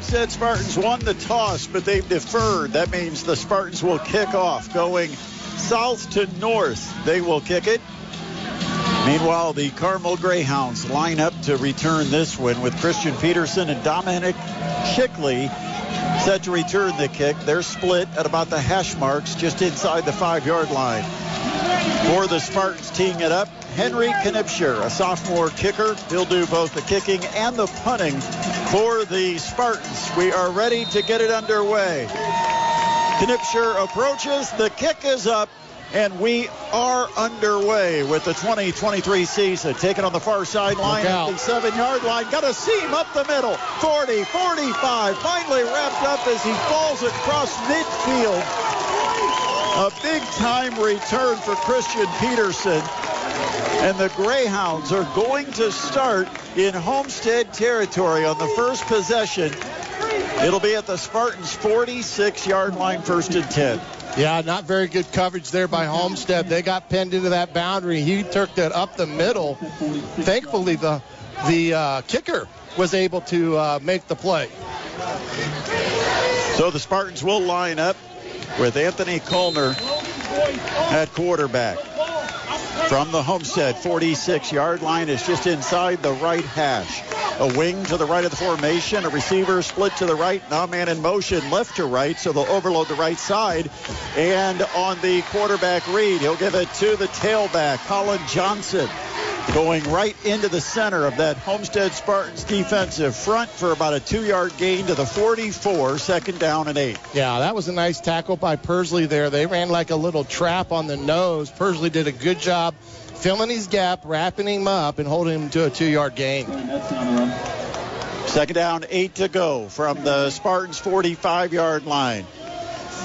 Homestead Spartans won the toss, but they've deferred. That means the Spartans will kick off, going south to north. They will kick it. Meanwhile, the Carmel Greyhounds line up to return this one with Christian Peterson and Dominic Chickley set to return the kick. They're split at about the hash marks just inside the five yard line. For the Spartans teeing it up, Henry Knipscher, a sophomore kicker. He'll do both the kicking and the punting for the Spartans. We are ready to get it underway. Knipscher approaches. The kick is up. And we are underway with the 2023 season. Taken on the far sideline at the seven yard line. Got a seam up the middle. 40, 45. Finally wrapped up as he falls across midfield. A big time return for Christian Peterson. And the Greyhounds are going to start in Homestead territory on the first possession. It'll be at the Spartans 46 yard line, first and 10. Yeah, not very good coverage there by Homestead. They got pinned into that boundary. He took it up the middle. Thankfully, the the uh, kicker was able to uh, make the play. So the Spartans will line up with Anthony Colner at quarterback. From the Homestead 46 yard line is just inside the right hash. A wing to the right of the formation, a receiver split to the right, now man in motion left to right, so they'll overload the right side. And on the quarterback read, he'll give it to the tailback, Colin Johnson going right into the center of that Homestead Spartans defensive front for about a two yard gain to the 44, second down and eight. Yeah, that was a nice tackle by Persley there. They ran like a little trap on the nose. Persley did a good job filling his gap, wrapping him up, and holding him to a two yard gain. Second down, eight to go from the Spartans 45 yard line.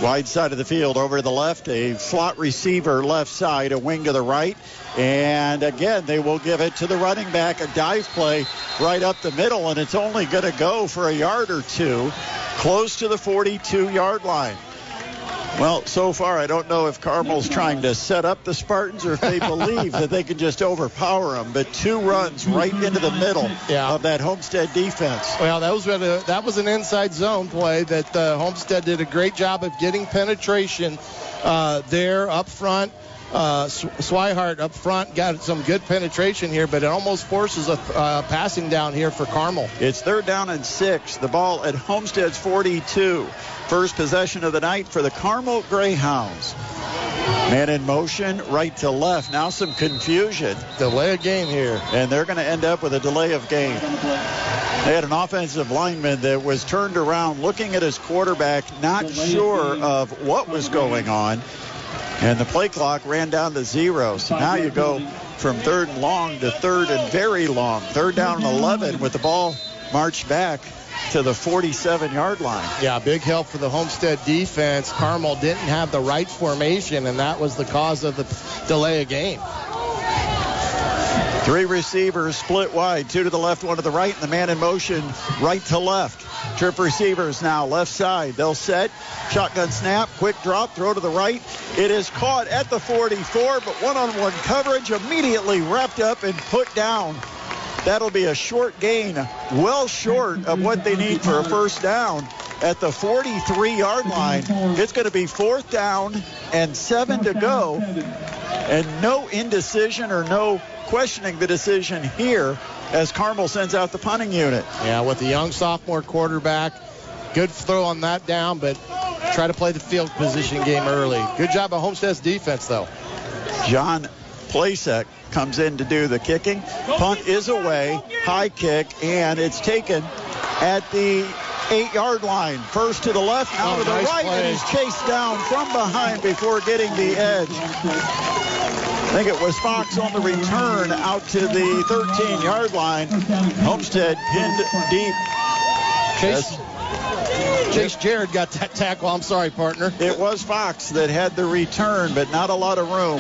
Wide side of the field over to the left, a slot receiver left side, a wing to the right. And again, they will give it to the running back, a dive play right up the middle, and it's only going to go for a yard or two, close to the 42 yard line. Well, so far, I don't know if Carmel's trying to set up the Spartans or if they believe that they can just overpower them. But two runs right into the middle yeah. of that Homestead defense. Well, that was a, that was an inside zone play that uh, Homestead did a great job of getting penetration uh, there up front. Uh, Swihart up front got some good penetration here, but it almost forces a uh, passing down here for Carmel. It's third down and six. The ball at Homestead's 42. First possession of the night for the Carmel Greyhounds. Man in motion, right to left. Now some confusion. Delay of game here. And they're going to end up with a delay of game. They had an offensive lineman that was turned around looking at his quarterback, not sure of what was going on. And the play clock ran down to zero. So now you go from third and long to third and very long. Third down and 11 with the ball marched back to the 47 yard line. Yeah, big help for the Homestead defense. Carmel didn't have the right formation, and that was the cause of the delay of game. Three receivers split wide, two to the left, one to the right, and the man in motion right to left. Trip receivers now left side. They'll set. Shotgun snap, quick drop, throw to the right. It is caught at the 44, but one on one coverage immediately wrapped up and put down That'll be a short gain, well short of what they need for a first down at the 43 yard line. It's going to be fourth down and seven to go. And no indecision or no questioning the decision here as Carmel sends out the punting unit. Yeah, with the young sophomore quarterback. Good throw on that down, but try to play the field position game early. Good job by Homestead's defense, though. John Plasek comes in to do the kicking. Punt is away, high kick, and it's taken at the eight yard line. First to the left, now oh, to the nice right, play. and he's chased down from behind before getting the edge. I think it was Fox on the return out to the 13 yard line. Homestead pinned deep. Chase, Chase Jared got that tackle. I'm sorry, partner. It was Fox that had the return, but not a lot of room.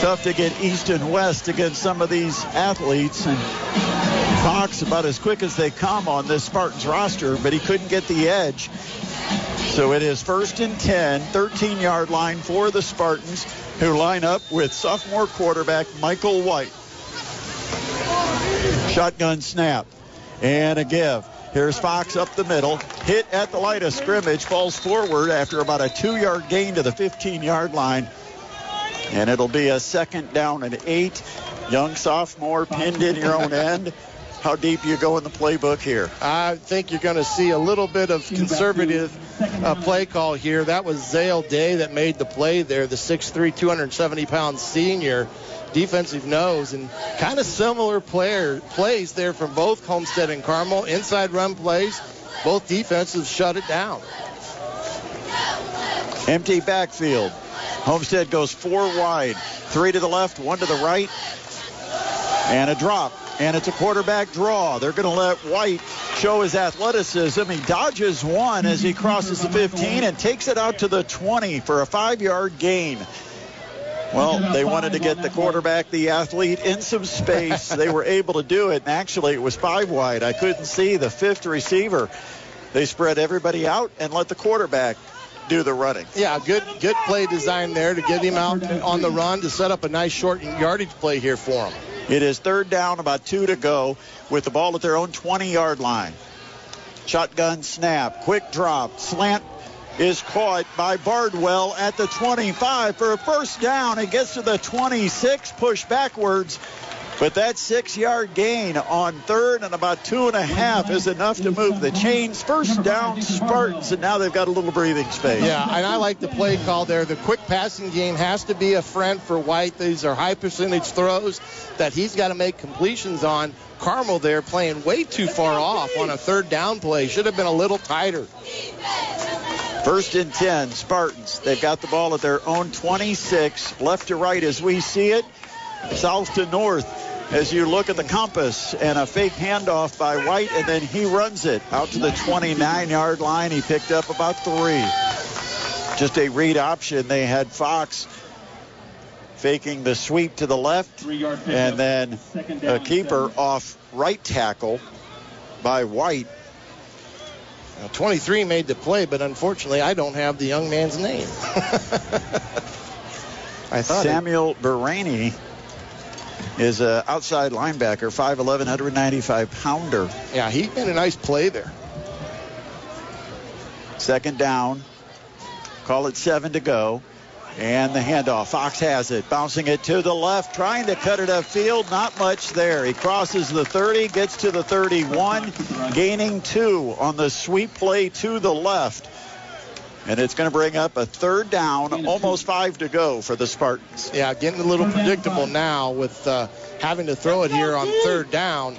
Tough to get east and west against some of these athletes. And Fox about as quick as they come on this Spartans roster, but he couldn't get the edge. So it is first and 10, 13 yard line for the Spartans, who line up with sophomore quarterback Michael White. Shotgun snap and a give. Here's Fox up the middle. Hit at the line of scrimmage. Falls forward after about a two yard gain to the 15 yard line. And it'll be a second down and eight. Young sophomore pinned in your own end. How deep you go in the playbook here? I think you're going to see a little bit of conservative uh, play call here. That was Zale Day that made the play there, the 6'3", 270 pound senior defensive nose, and kind of similar player plays there from both Homestead and Carmel. Inside run plays, both defenses shut it down. Empty backfield. Homestead goes four wide, three to the left, one to the right, and a drop. And it's a quarterback draw. They're going to let White show his athleticism. He dodges one as he crosses the 15 and takes it out to the 20 for a five yard gain. Well, they wanted to get the quarterback, the athlete, in some space. they were able to do it, and actually it was five wide. I couldn't see the fifth receiver. They spread everybody out and let the quarterback do the running. Yeah, good good play design there to get him out on the run to set up a nice short yardage play here for him. It is third down, about two to go, with the ball at their own 20-yard line. Shotgun snap, quick drop, slant is caught by Bardwell at the 25 for a first down. It gets to the 26, push backwards. But that six yard gain on third and about two and a half is enough to move the chains. First down, Spartans, and now they've got a little breathing space. Yeah, and I like the play call there. The quick passing game has to be a friend for White. These are high percentage throws that he's got to make completions on. Carmel there playing way too far off on a third down play. Should have been a little tighter. First and 10, Spartans. They've got the ball at their own 26, left to right as we see it, south to north as you look at the compass and a fake handoff by White, and then he runs it out to the 29 yard line. He picked up about three. Just a read option. They had Fox faking the sweep to the left, and then a keeper off right tackle by White. Now, 23 made the play, but unfortunately, I don't have the young man's name. I thought Samuel it... Barani is an outside linebacker, 5'11", 195 pounder. Yeah, he made a nice play there. Second down. Call it seven to go. And the handoff. Fox has it. Bouncing it to the left. Trying to cut it upfield. Not much there. He crosses the 30. Gets to the 31. Gaining two on the sweep play to the left. And it's going to bring up a third down, almost five to go for the Spartans. Yeah, getting a little predictable now with uh, having to throw it here on third down.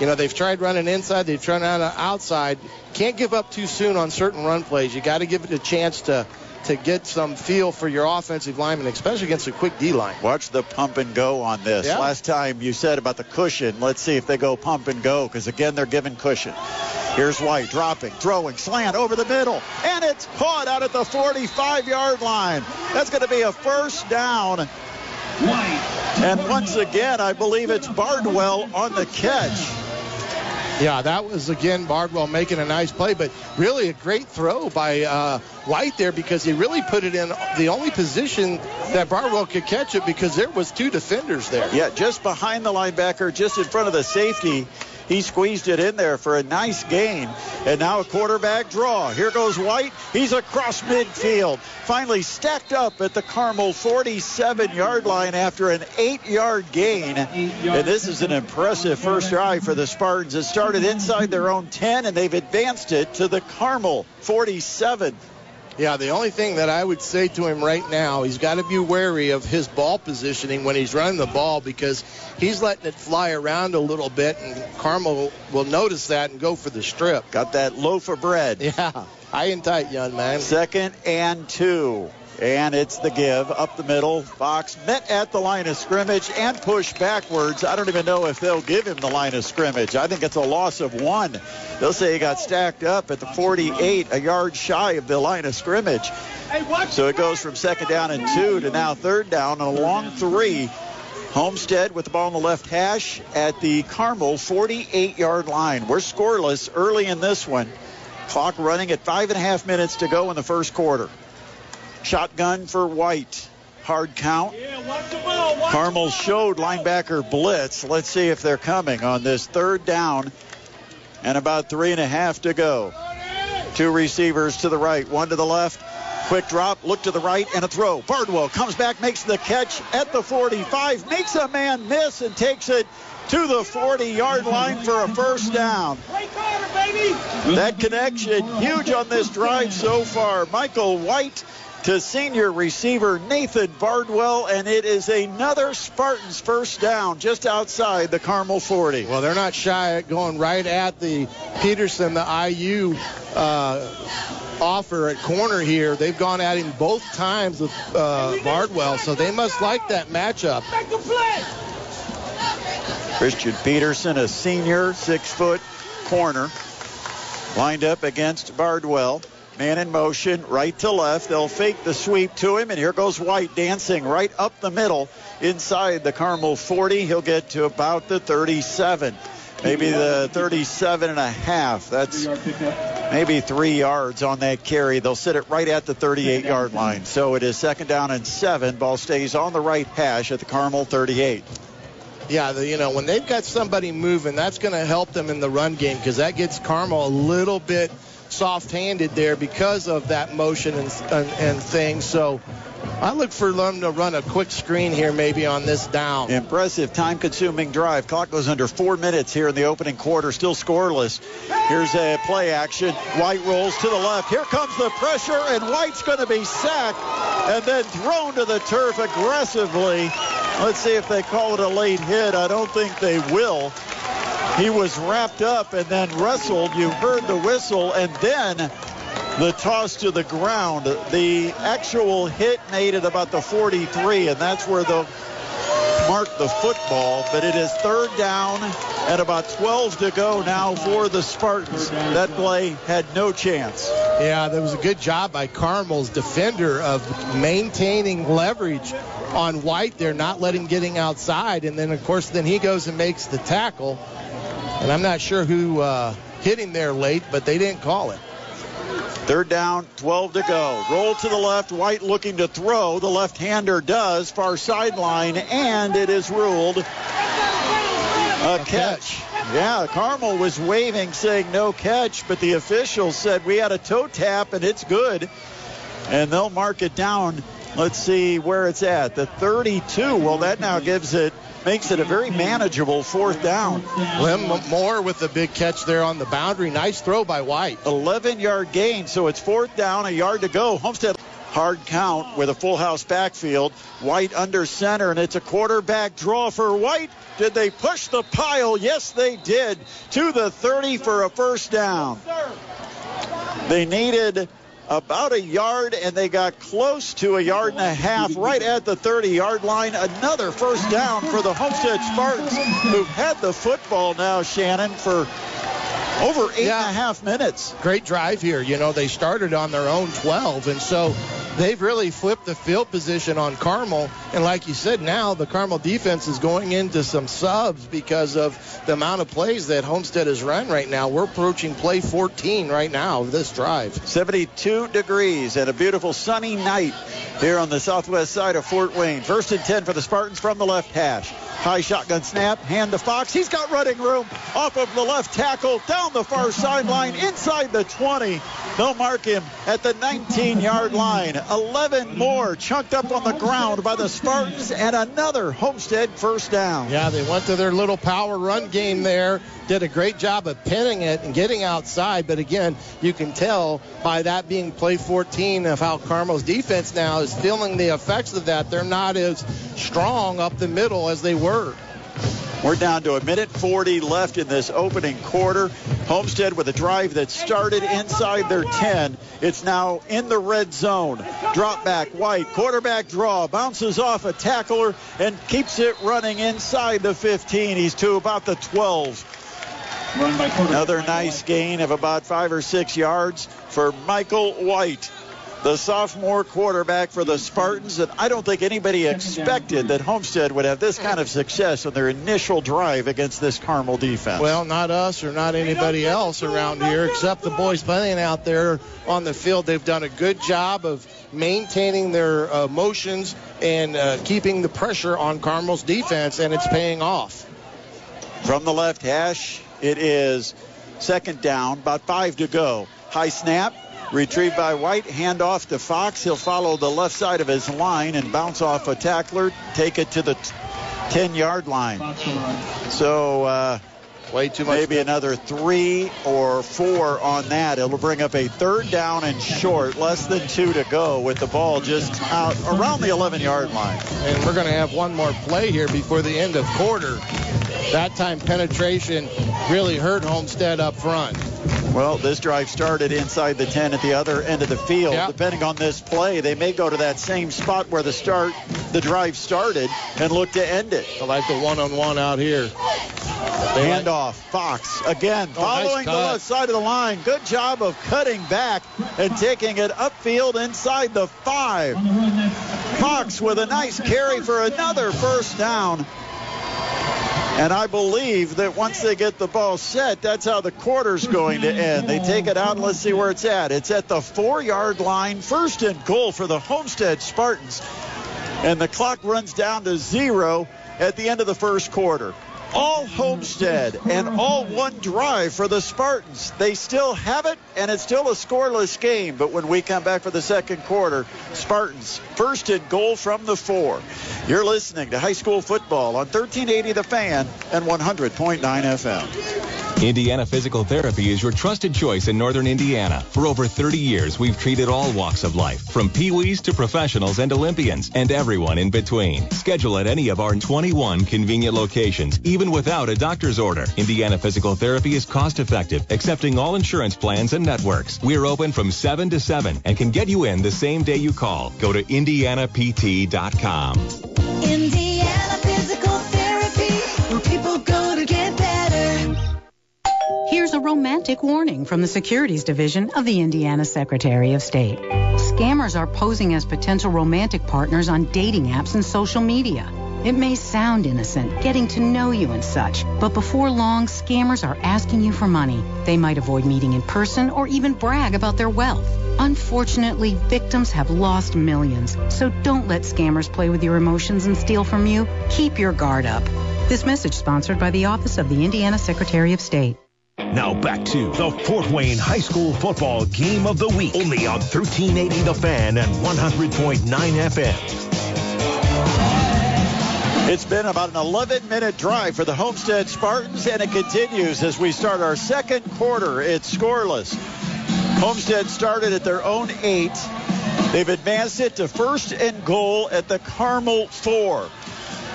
You know, they've tried running inside, they've tried running outside. Can't give up too soon on certain run plays. You got to give it a chance to to get some feel for your offensive lineman, especially against a quick D line. Watch the pump and go on this. Yeah. Last time you said about the cushion, let's see if they go pump and go because again they're giving cushion. Here's White dropping, throwing, slant over the middle, and it's caught out at the 45 yard line. That's going to be a first down. And once again, I believe it's Bardwell on the catch. Yeah, that was again Bardwell making a nice play, but really a great throw by uh, White there because he really put it in the only position that Bardwell could catch it because there was two defenders there. Yeah, just behind the linebacker, just in front of the safety. He squeezed it in there for a nice gain. And now a quarterback draw. Here goes White. He's across midfield. Finally stacked up at the Carmel 47 yard line after an eight yard gain. And this is an impressive first drive for the Spartans. It started inside their own 10 and they've advanced it to the Carmel 47. Yeah, the only thing that I would say to him right now, he's got to be wary of his ball positioning when he's running the ball because he's letting it fly around a little bit, and Carmel will notice that and go for the strip. Got that loaf of bread. Yeah, high and tight, young man. Second and two. And it's the give up the middle. Fox met at the line of scrimmage and pushed backwards. I don't even know if they'll give him the line of scrimmage. I think it's a loss of one. They'll say he got stacked up at the 48, a yard shy of the line of scrimmage. So it goes from second down and two to now third down and a long three. Homestead with the ball on the left hash at the Carmel 48 yard line. We're scoreless early in this one. Clock running at five and a half minutes to go in the first quarter. Shotgun for White. Hard count. Carmel showed linebacker blitz. Let's see if they're coming on this third down and about three and a half to go. Two receivers to the right, one to the left. Quick drop, look to the right, and a throw. Bardwell comes back, makes the catch at the 45, makes a man miss, and takes it to the 40 yard line for a first down. That connection, huge on this drive so far. Michael White to senior receiver Nathan Bardwell, and it is another Spartans first down just outside the Carmel 40. Well, they're not shy at going right at the Peterson, the IU uh, offer at corner here. They've gone at him both times with uh, Bardwell, so they must like that matchup. Christian Peterson, a senior, six foot corner, lined up against Bardwell. Man in motion, right to left. They'll fake the sweep to him, and here goes White dancing right up the middle inside the Carmel 40. He'll get to about the 37, maybe the 37 and a half. That's maybe three yards on that carry. They'll sit it right at the 38 yard line. So it is second down and seven. Ball stays on the right hash at the Carmel 38 yeah, the, you know, when they've got somebody moving, that's going to help them in the run game because that gets Carmel a little bit soft-handed there because of that motion and, and, and things. So I look for them to run a quick screen here maybe on this down. Impressive time-consuming drive. Clock goes under four minutes here in the opening quarter, still scoreless. Here's a play action. White rolls to the left. Here comes the pressure, and White's going to be sacked and then thrown to the turf aggressively. Let's see if they call it a late hit. I don't think they will. He was wrapped up and then wrestled. You heard the whistle, and then the toss to the ground. The actual hit made at about the 43, and that's where they'll mark the football. But it is third down and about 12 to go now for the Spartans. That play had no chance. Yeah, that was a good job by Carmel's defender of maintaining leverage on White there, not letting getting outside. And then, of course, then he goes and makes the tackle. And I'm not sure who uh, hit him there late, but they didn't call it. Third down, 12 to go. Roll to the left. White looking to throw. The left-hander does. Far sideline, and it is ruled a catch. Yeah, Carmel was waving, saying no catch, but the official said we had a toe tap, and it's good. And they'll mark it down. Let's see where it's at. The 32. Well, that now gives it makes it a very manageable fourth down. Lim Moore with the big catch there on the boundary. Nice throw by White. 11 yard gain, so it's fourth down, a yard to go. Homestead hard count with a full house backfield. White under center, and it's a quarterback draw for White. Did they push the pile? Yes, they did. To the 30 for a first down. They needed about a yard, and they got close to a yard and a half right at the 30 yard line. Another first down for the Homestead Spartans, who've had the football now, Shannon, for over eight yeah. and a half minutes. Great drive here. You know, they started on their own 12, and so they've really flipped the field position on Carmel. And like you said, now the Carmel defense is going into some subs because of the amount of plays that Homestead has run right now. We're approaching play 14 right now of this drive. 72 degrees and a beautiful sunny night here on the southwest side of Fort Wayne. First and 10 for the Spartans from the left hash. High shotgun snap, hand to Fox. He's got running room off of the left tackle, down the far sideline, inside the 20. They'll mark him at the 19 yard line. 11 more chunked up on the ground by the Spartans, and another Homestead first down. Yeah, they went to their little power run game there, did a great job of pinning it and getting outside. But again, you can tell by that being play 14 of how Carmel's defense now is feeling the effects of that. They're not as strong up the middle as they were. We're down to a minute 40 left in this opening quarter. Homestead with a drive that started inside their 10. It's now in the red zone. Drop back, White, quarterback draw, bounces off a tackler and keeps it running inside the 15. He's to about the 12. Another nice gain of about five or six yards for Michael White the sophomore quarterback for the Spartans. And I don't think anybody expected that Homestead would have this kind of success on their initial drive against this Carmel defense. Well, not us or not anybody else around here except the boys playing out there on the field. They've done a good job of maintaining their uh, motions and uh, keeping the pressure on Carmel's defense, and it's paying off. From the left hash, it is Second down, about five to go. High snap, retrieved by White, hand off to Fox. He'll follow the left side of his line and bounce off a tackler, take it to the 10 yard line. So, uh, Way too much. maybe another three or four on that. It'll bring up a third down and short, less than two to go with the ball just out around the 11 yard line. And we're going to have one more play here before the end of quarter. That time penetration really hurt Homestead up front. Well, this drive started inside the 10 at the other end of the field. Yeah. Depending on this play, they may go to that same spot where the start, the drive started, and look to end it. I like the one-on-one out here. They like- Handoff, Fox again, Oh, nice following the left side of the line. Good job of cutting back and taking it upfield inside the five. Fox with a nice carry for another first down. And I believe that once they get the ball set, that's how the quarter's going to end. They take it out and let's see where it's at. It's at the four yard line, first and goal for the Homestead Spartans. And the clock runs down to zero at the end of the first quarter. All Homestead and all one drive for the Spartans. They still have it, and it's still a scoreless game. But when we come back for the second quarter, Spartans first and goal from the four. You're listening to high school football on 1380 The Fan and 100.9 FM. Indiana Physical Therapy is your trusted choice in Northern Indiana. For over 30 years, we've treated all walks of life, from peewees to professionals and Olympians, and everyone in between. Schedule at any of our 21 convenient locations, even without a doctor's order. Indiana Physical Therapy is cost effective, accepting all insurance plans and networks. We're open from 7 to 7 and can get you in the same day you call. Go to indianapt.com. Indiana romantic warning from the Securities Division of the Indiana Secretary of State. Scammers are posing as potential romantic partners on dating apps and social media. It may sound innocent, getting to know you and such, but before long, scammers are asking you for money. They might avoid meeting in person or even brag about their wealth. Unfortunately, victims have lost millions, so don't let scammers play with your emotions and steal from you. Keep your guard up. This message sponsored by the Office of the Indiana Secretary of State. Now back to the Fort Wayne High School Football Game of the Week. Only on 1380 The Fan and 100.9 FM. It's been about an 11 minute drive for the Homestead Spartans, and it continues as we start our second quarter. It's scoreless. Homestead started at their own eight. They've advanced it to first and goal at the Carmel four.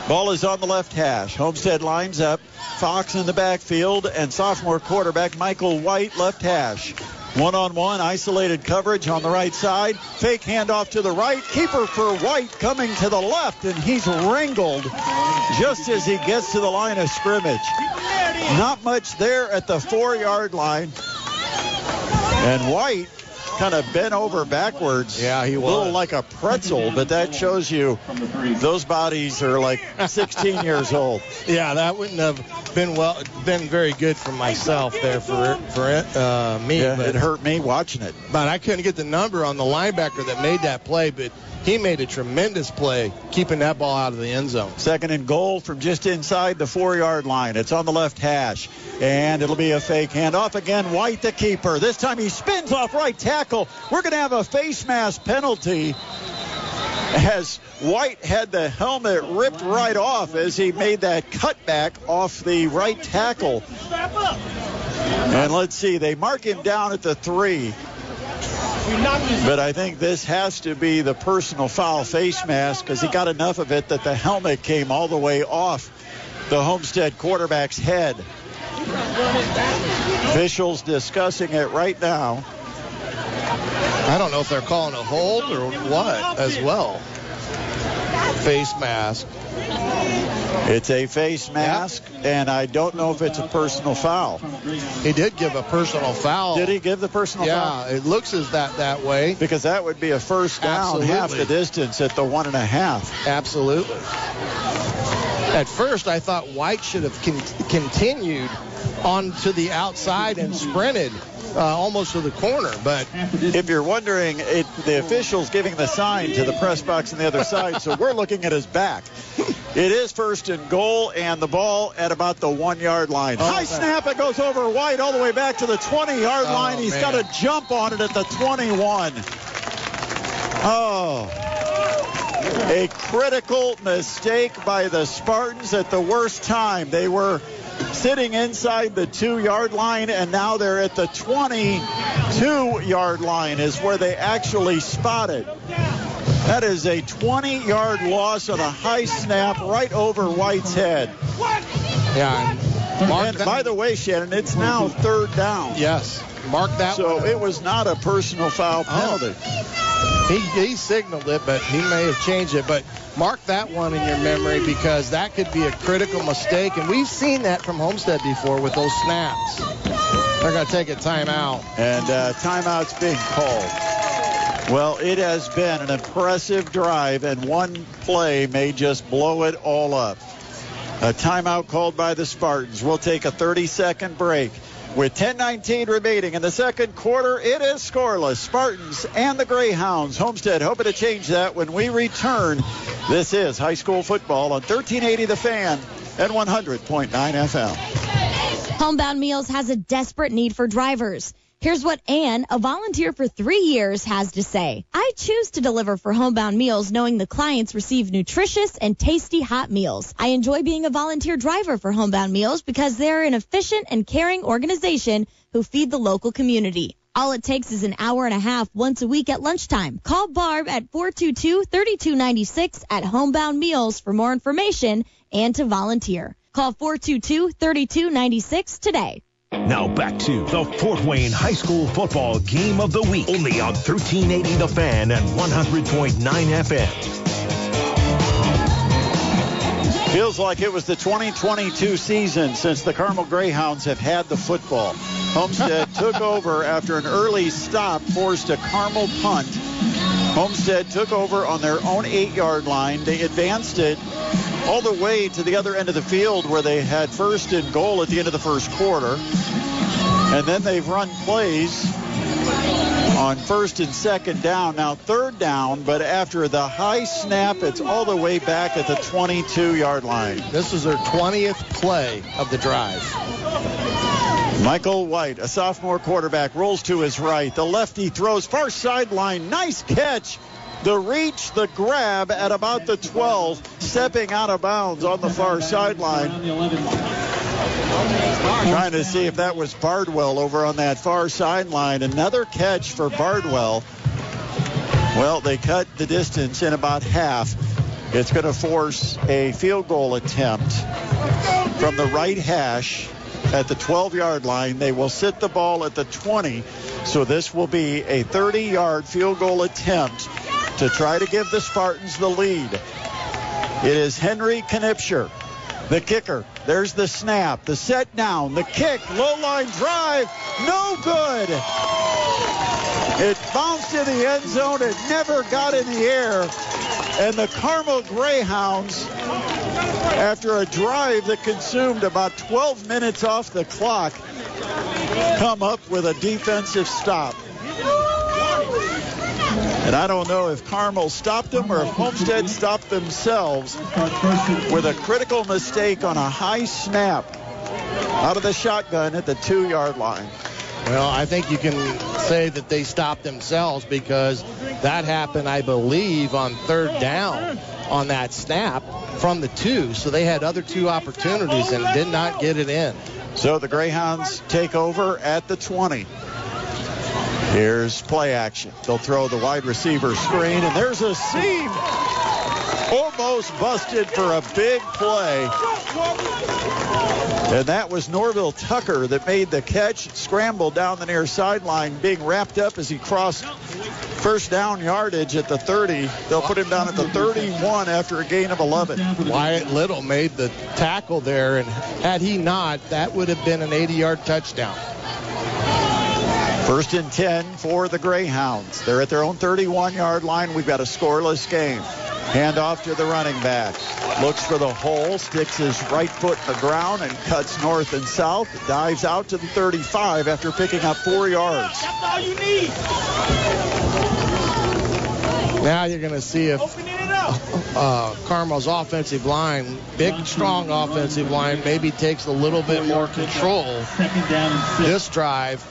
Ball is on the left hash. Homestead lines up. Fox in the backfield and sophomore quarterback Michael White left hash. One on one, isolated coverage on the right side. Fake handoff to the right. Keeper for White coming to the left, and he's wrangled just as he gets to the line of scrimmage. Not much there at the four yard line. And White kind of bent over backwards. Yeah, he was. A little like a pretzel, but that shows you those bodies are like 16 years old. Yeah, that wouldn't have been well, been very good for myself there for for uh, me. Yeah, but, it hurt me watching it. but I couldn't get the number on the linebacker that made that play. But he made a tremendous play keeping that ball out of the end zone. Second and goal from just inside the four yard line. It's on the left hash. And it'll be a fake handoff again. White, the keeper. This time he spins off right tackle. We're going to have a face mask penalty as White had the helmet ripped right off as he made that cutback off the right tackle. And let's see, they mark him down at the three. But I think this has to be the personal foul face mask because he got enough of it that the helmet came all the way off the Homestead quarterback's head. Officials discussing it right now. I don't know if they're calling a hold or what as well. Face mask. It's a face mask, and I don't know if it's a personal foul. He did give a personal foul. Did he give the personal foul? Yeah, it looks as that that way. Because that would be a first down, half the distance at the one and a half. Absolutely. At first, I thought White should have con- continued on to the outside and sprinted uh, almost to the corner, but If you're wondering, it, the official's giving the sign to the press box on the other side, so we're looking at his back. It is first and goal, and the ball at about the one yard line. Oh, High man. snap, it goes over White all the way back to the 20 yard Oh, line. He's man. got a jump on it at the 21. Oh. A critical mistake by the Spartans at the worst time. They were sitting inside the two yard line, and now they're at the 22 yard line, is where they actually spotted. That is a 20 yard loss on a high snap right over White's head. Yeah. and by the way, Shannon, it's now third down. yes. Mark that So one. it was not a personal foul oh. penalty. He, he signaled it, but he may have changed it. But mark that one in your memory because that could be a critical mistake. And we've seen that from Homestead before with those snaps. They're going to take a timeout. And uh, timeout's being called. Well, it has been an impressive drive, and one play may just blow it all up. A timeout called by the Spartans. We'll take a 30 second break. With 10:19 remaining in the second quarter, it is scoreless. Spartans and the Greyhounds. Homestead hoping to change that when we return. This is high school football on 1380 The Fan and 100.9 FM. Homebound Meals has a desperate need for drivers. Here's what Ann, a volunteer for three years, has to say. I choose to deliver for Homebound Meals knowing the clients receive nutritious and tasty hot meals. I enjoy being a volunteer driver for Homebound Meals because they're an efficient and caring organization who feed the local community. All it takes is an hour and a half once a week at lunchtime. Call Barb at 422-3296 at Homebound Meals for more information and to volunteer. Call 422-3296 today. Now back to the Fort Wayne High School Football Game of the Week. Only on 1380 The Fan and 100.9 FM. Feels like it was the 2022 season since the Carmel Greyhounds have had the football. Homestead took over after an early stop, forced a Carmel punt. Homestead took over on their own eight yard line. They advanced it all the way to the other end of the field where they had first and goal at the end of the first quarter. And then they've run plays on first and second down. Now third down, but after the high snap, it's all the way back at the 22 yard line. This is their 20th play of the drive. Michael White, a sophomore quarterback, rolls to his right. The lefty throws far sideline. Nice catch. The reach, the grab at about the 12, stepping out of bounds on the far sideline. Trying to see if that was Bardwell over on that far sideline. Another catch for Bardwell. Well, they cut the distance in about half. It's going to force a field goal attempt from the right hash at the 12 yard line. They will sit the ball at the 20. So this will be a 30 yard field goal attempt to try to give the Spartans the lead. It is Henry Knipscher, the kicker. There's the snap, the set down, the kick, low line drive, no good. It bounced in the end zone. It never got in the air. And the Carmel Greyhounds, after a drive that consumed about 12 minutes off the clock, come up with a defensive stop. And I don't know if Carmel stopped them or if Homestead stopped themselves with a critical mistake on a high snap out of the shotgun at the two yard line. Well, I think you can say that they stopped themselves because that happened, I believe, on third down on that snap from the two. So they had other two opportunities and did not get it in. So the Greyhounds take over at the 20. Here's play action. They'll throw the wide receiver screen, and there's a seam. Almost busted for a big play. And that was Norville Tucker that made the catch, scrambled down the near sideline, being wrapped up as he crossed first down yardage at the 30. They'll put him down at the 31 after a gain of 11. Wyatt Little made the tackle there, and had he not, that would have been an 80-yard touchdown. First and 10 for the Greyhounds. They're at their own 31 yard line. We've got a scoreless game. Hand off to the running back. Looks for the hole, sticks his right foot in the ground and cuts north and south. Dives out to the 35 after picking up four yards. That's all you need. Now you're going to see if Opening it up. uh, Carmel's offensive line, big, strong offensive line, maybe takes a little bit more control this drive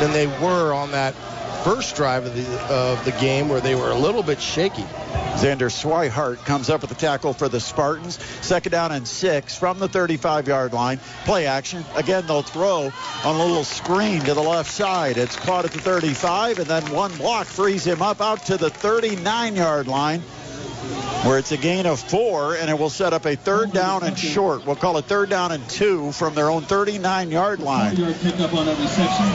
than they were on that first drive of the of the game where they were a little bit shaky. Xander Swihart comes up with the tackle for the Spartans. Second down and six from the 35 yard line. Play action. Again, they'll throw on a little screen to the left side. It's caught at the 35, and then one block frees him up out to the 39 yard line where it's a gain of four, and it will set up a third down and short. We'll call it third down and two from their own 39 yard line.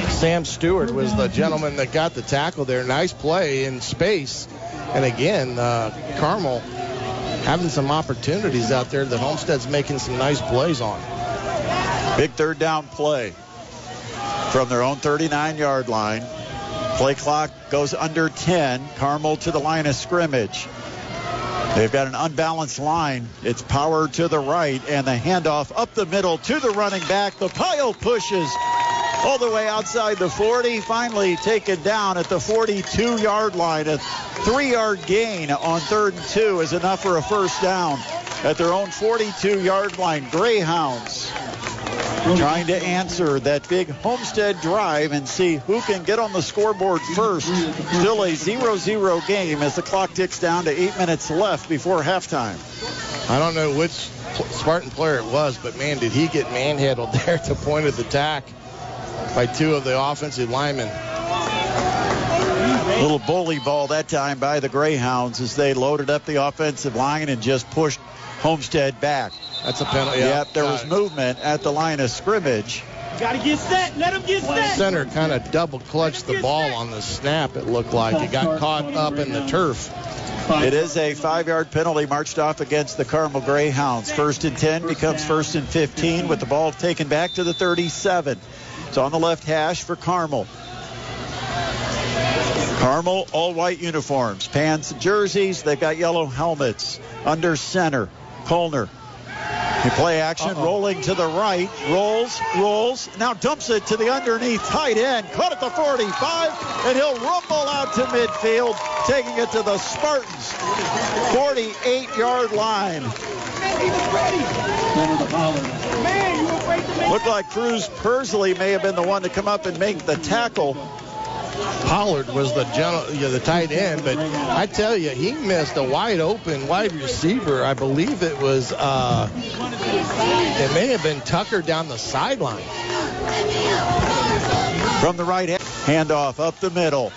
Sam Stewart was the gentleman that got the tackle there. Nice play in space. And again, uh, Carmel having some opportunities out there that Homestead's making some nice plays on. Big third down play from their own 39 yard line. Play clock goes under 10. Carmel to the line of scrimmage. They've got an unbalanced line. It's power to the right and the handoff up the middle to the running back. The pile pushes all the way outside the 40. Finally taken down at the 42 yard line. A three yard gain on third and two is enough for a first down at their own 42 yard line. Greyhounds trying to answer that big Homestead drive and see who can get on the scoreboard first. Still a 0-0 game as the clock ticks down to eight minutes left before halftime. I don't know which Spartan player it was, but man, did he get manhandled there at the point of the attack by two of the offensive linemen. Little bully ball that time by the Greyhounds as they loaded up the offensive line and just pushed Homestead back. That's a penalty. Yep, there was movement at the line of scrimmage. Gotta get set. Let him get set. Center kind of double clutched the ball on the snap, it looked like. It got caught up in the turf. It is a five-yard penalty marched off against the Carmel Greyhounds. First and 10 becomes first and 15 with the ball taken back to the 37. It's on the left hash for Carmel. Carmel, all white uniforms, pants, jerseys. They've got yellow helmets. Under center, Colner. He play action, Uh-oh. rolling to the right, rolls, rolls, now dumps it to the underneath tight end, caught at the 45, and he'll rumble out to midfield, taking it to the Spartans' 48-yard line. Looked like Cruz Persley may have been the one to come up and make the tackle. Pollard was the gen- yeah, the tight end, but I tell you, he missed a wide open wide receiver. I believe it was, uh, it may have been Tucker down the sideline. From the right hand, handoff up the middle.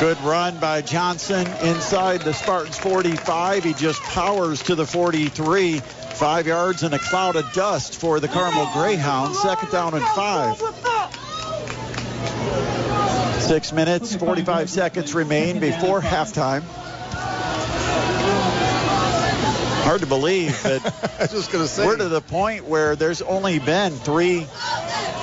Good run by Johnson inside the Spartans 45. He just powers to the 43. Five yards and a cloud of dust for the Carmel Greyhounds. Second down and five. Six minutes, 45 seconds remain before halftime. Hard to believe that I was just to say. we're to the point where there's only been three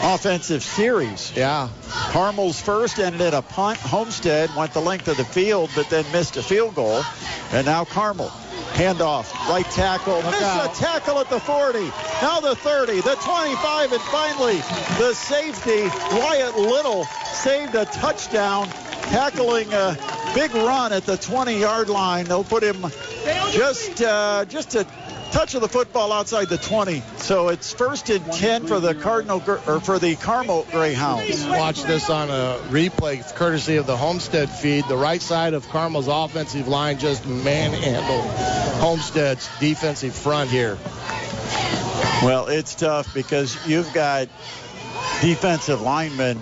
offensive series. yeah. Carmel's first ended at a punt. Homestead went the length of the field, but then missed a field goal. And now Carmel. Handoff, right tackle, miss a tackle at the 40, now the 30, the 25, and finally the safety, Wyatt Little, saved a touchdown, tackling a big run at the 20-yard line. They'll put him just uh, just a touch of the football outside the 20. So it's first and 10 for the Cardinal or for the Carmel Greyhounds. Watch this on a replay courtesy of the Homestead feed. The right side of Carmel's offensive line just manhandled Homestead's defensive front here. Well, it's tough because you've got defensive linemen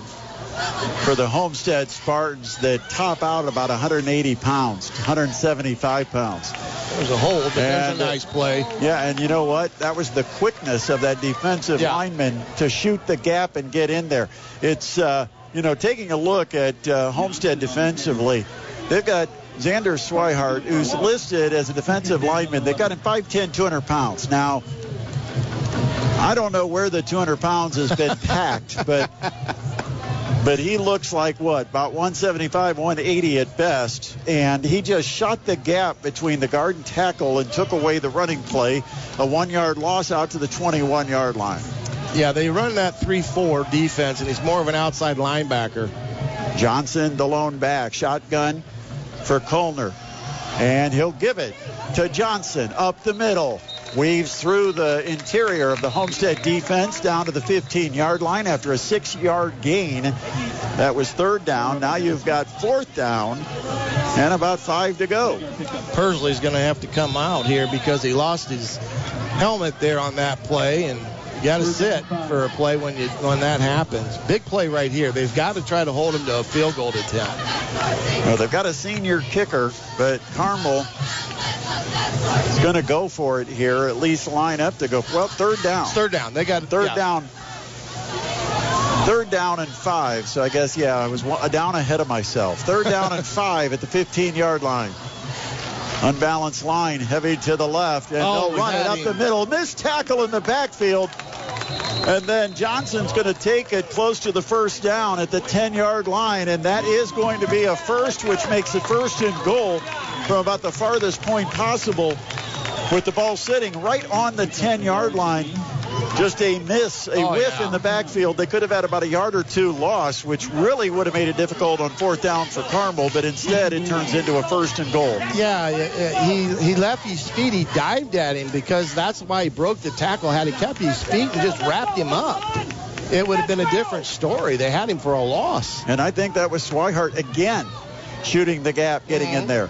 for the Homestead Spartans that top out about 180 pounds, 175 pounds. There's a hold, but there's And, a uh, nice play. Yeah, and you know what? That was the quickness of that defensive Yeah. lineman to shoot the gap and get in there. It's, uh, you know, taking a look at uh, Homestead defensively, they've got Xander Swihart, who's listed as a defensive lineman. They've got him 5'10", 200 pounds. Now, I don't know where the 200 pounds has been packed, but but he looks like what about 175 180 at best and he just shot the gap between the guard and tackle and took away the running play a one yard loss out to the 21 yard line Yeah, they run that 3-4 defense, and he's more of an outside linebacker. johnson the lone back shotgun for Colner And he'll give it to Johnson up the middle. Weaves through the interior of the Homestead defense down to the 15 yard line after a six yard gain. That was third down. Now you've got fourth down and about five to go. Persley's going to have to come out here because he lost his helmet there on that play, and you got to sit for a play when you when that happens. Big play right here. They've got to try to hold him to a field goal attempt. Well, they've got a senior kicker, but Carmel is going to go for it here, at least line up to go. Well, third down. Third down. They got Third yeah. down. Third down and five. So I guess, yeah, I was one, down ahead of myself. Third down and five at the 15 yard line. Unbalanced line, heavy to the left, and Oh, they'll run it up him. the middle. Missed tackle in the backfield. And then Johnson's going to take it close to the first down at the 10 yard line, and that is going to be a first, which makes it first and goal from about the farthest point possible with the ball sitting right on the 10 yard line. Just a miss, a Oh, whiff yeah. in the backfield. They could have had about a yard or two loss, which really would have made it difficult on fourth down for Carmel, but instead it turns into a first and goal. Yeah, he he left his feet. He dived at him because that's why he broke the tackle. Had he kept his feet and just wrapped him up, it would have been a different story. They had him for a loss. And I think that was Swihart again shooting the gap, getting in there.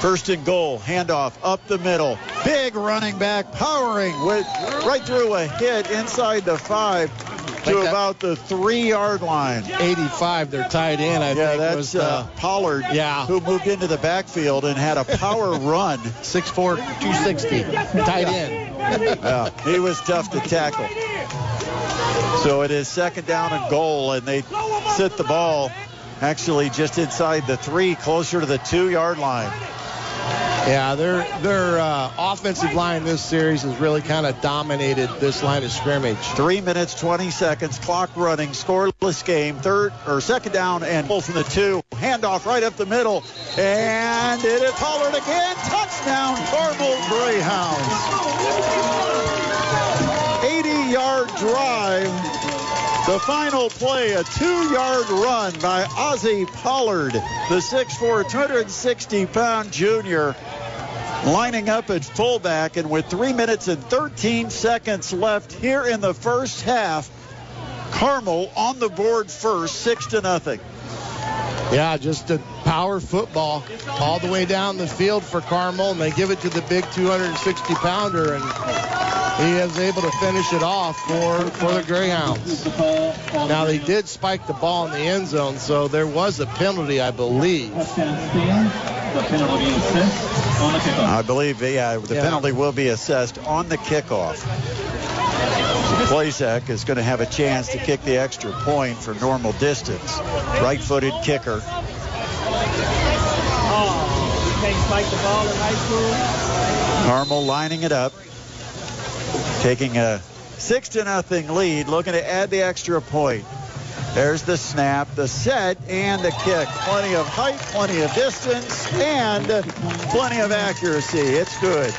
First and goal, handoff up the middle. Big running back, powering with right through a hit inside the five to Like about the three yard line. 85, they're tied in. I Yeah, think that's was the uh, Pollard Yeah. who moved into the backfield and had a power run. 6'4", 260, tied in. Yeah, he was tough to tackle. So it is second down and goal, and they sit the ball actually just inside the three, closer to the two yard line. Yeah, their their uh, offensive line this series has really kind of dominated this line of scrimmage. Three minutes, 20 seconds, clock running, scoreless game. Third or second down and goal from the two. Handoff right up the middle. And it is Pollard again. Touchdown, Carmel Greyhounds. 80 yard drive. The final play, a two yard run by Ozzie Pollard, the 6'4, 260 pound junior lining up at fullback, and with three minutes and 13 seconds left here in the first half, Carmel on the board first, six to nothing. Yeah, just a power football all the way down the field for Carmel, and they give it to the big 260 pounder, and he is able to finish it off for for the Greyhounds. Now they did spike the ball in the end zone, so there was a penalty, I believe. I believe, yeah, the Yeah. penalty will be assessed on the kickoff. Plazek is going to have a chance to kick the extra point for normal distance. Kicker. In high school. Carmel lining it up, taking a six to nothing lead, looking to add the extra point. There's the snap, the set, and the kick. Plenty of height, plenty of distance, and plenty of accuracy. It's good.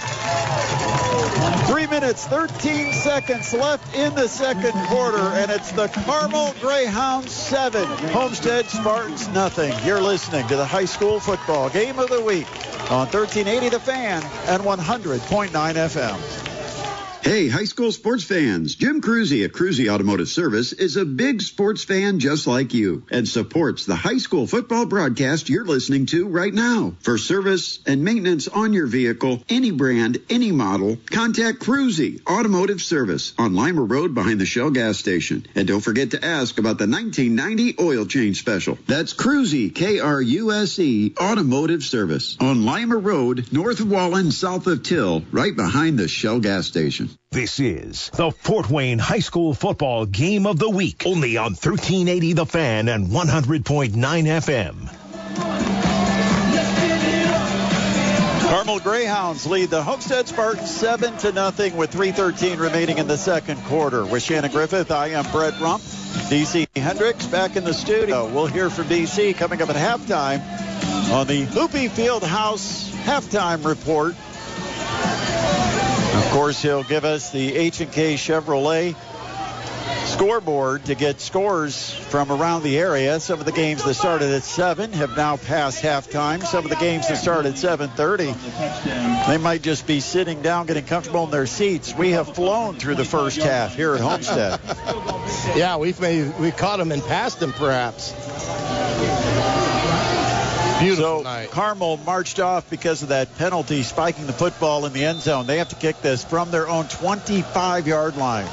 Three minutes, 13 seconds left in the second quarter, and it's the Carmel Greyhounds seven, Homestead Spartans nothing. You're listening to the high school football game of the week on 1380 The Fan and 100.9 FM. Hey, high school sports fans. Jim Krusee at Krusee Automotive Service is a big sports fan just like you and supports the high school football broadcast you're listening to right now. For service and maintenance on your vehicle, any brand, any model, contact Krusee Automotive Service on Lima Road behind the Shell gas station. And don't forget to ask about the 1990 oil change special. That's Krusee, K-R-U-S-E, E, Automotive Service on Lima Road, north of Wallen, south of Till, right behind the Shell gas station. This is the Fort Wayne High School Football Game of the Week, only on 1380 The Fan and 100.9 FM. Carmel Greyhounds lead the Homestead Spartans 7 to nothing with 3.13 remaining in the second quarter. With Shannon Griffith, I am Brett Rump. DC Hendricks back in the studio. We'll hear from DC coming up at halftime on the Hoopy Fieldhouse halftime report. Of course, he'll give us the H&K Chevrolet scoreboard to get scores from around the area. Some of the games that started at 7 have now passed halftime. Some of the games that started at 7:30, they might just be sitting down, getting comfortable in their seats. We have flown through the first half here at Homestead. Yeah, we've made we caught them and passed them perhaps. Beautiful so night. Carmel marched off because of that penalty, spiking the football in the end zone. They have to kick this from their own 25-yard line.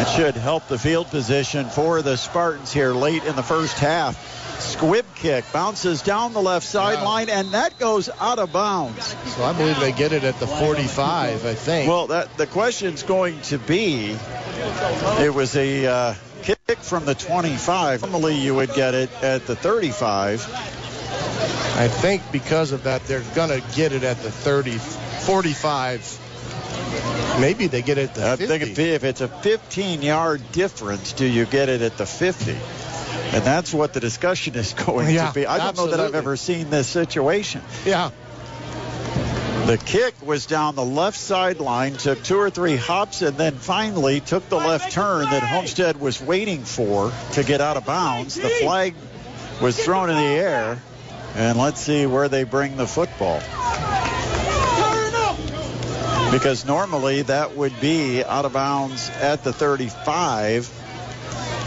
It should help the field position for the Spartans here late in the first half. Squib kick bounces down the left sideline, and that goes out of bounds. So I believe they get it at the 45, I think. Well, that the question's going to be, it was a uh, kick from the 25. Normally, you would get it at the 35. I think because of that, they're going to get it at the 30, 45. Maybe they get it at the I 50. think if, if it's a 15-yard difference, do you get it at the 50? And that's what the discussion is going Yeah, to be. I don't know that I've ever seen this situation. yeah. The kick was down the left sideline, took two or three hops, and then finally took the left turn that Homestead was waiting for to get out of bounds. The flag was thrown in the air, and let's see where they bring the football. Because normally that would be out of bounds at the 35.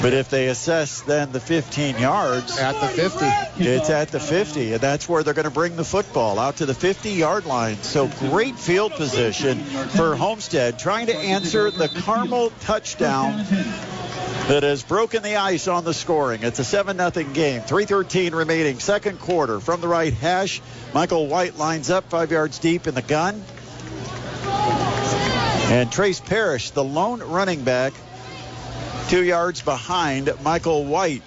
But if they assess then the 15 yards, At the 50. it's at the 50, and that's where they're going to bring the football out to the 50-yard line. So great field position for Homestead, trying to answer the Carmel touchdown that has broken the ice on the scoring. It's a 7-0 game. 3:13 remaining, second quarter. From the right hash, Michael White lines up five yards deep in the gun, and Trace Parrish, the lone running back, two yards behind Michael White.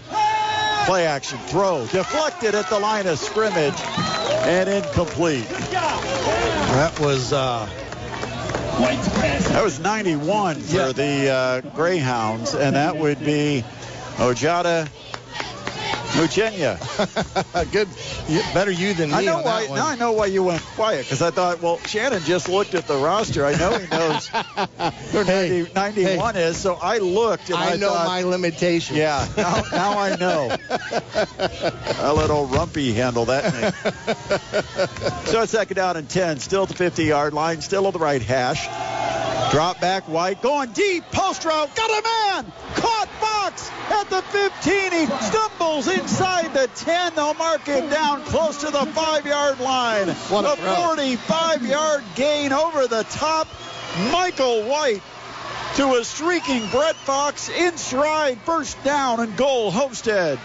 Play action throw deflected at the line of scrimmage and incomplete. That was uh, That was 91 for Yeah. the uh, Greyhounds, and that would be Ojada Muchenya. good. Better you than me I know on why. that one. Now I know why you went quiet because I thought, well, Shannon just looked at the roster. I know he knows who Hey, 90, 91 is, so I looked and I, I know thought, my limitations. Yeah, now, now I know. I let old Rumpy handle that thing. So it's second down and 10, still at the 50-yard line, still on the right hash. Drop back, White, going deep, post route, got a man! Caught Fox at the 15. He stumbles inside the 10. They'll mark him down close to the five-yard line. What a a 45-yard gain over the top. Michael White to a streaking Brett Fox in stride, first down and goal, Homestead.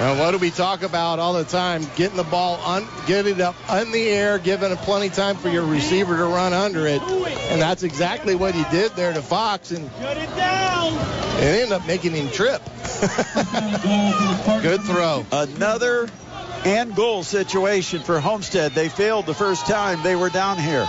And what do we talk about all the time? Getting the ball, on, get it up in the air, giving it plenty of time for your receiver to run under it. And that's exactly what he did there to Fox, and it ended up making him trip. Good throw. Another and goal situation for Homestead. They failed the first time they were down here.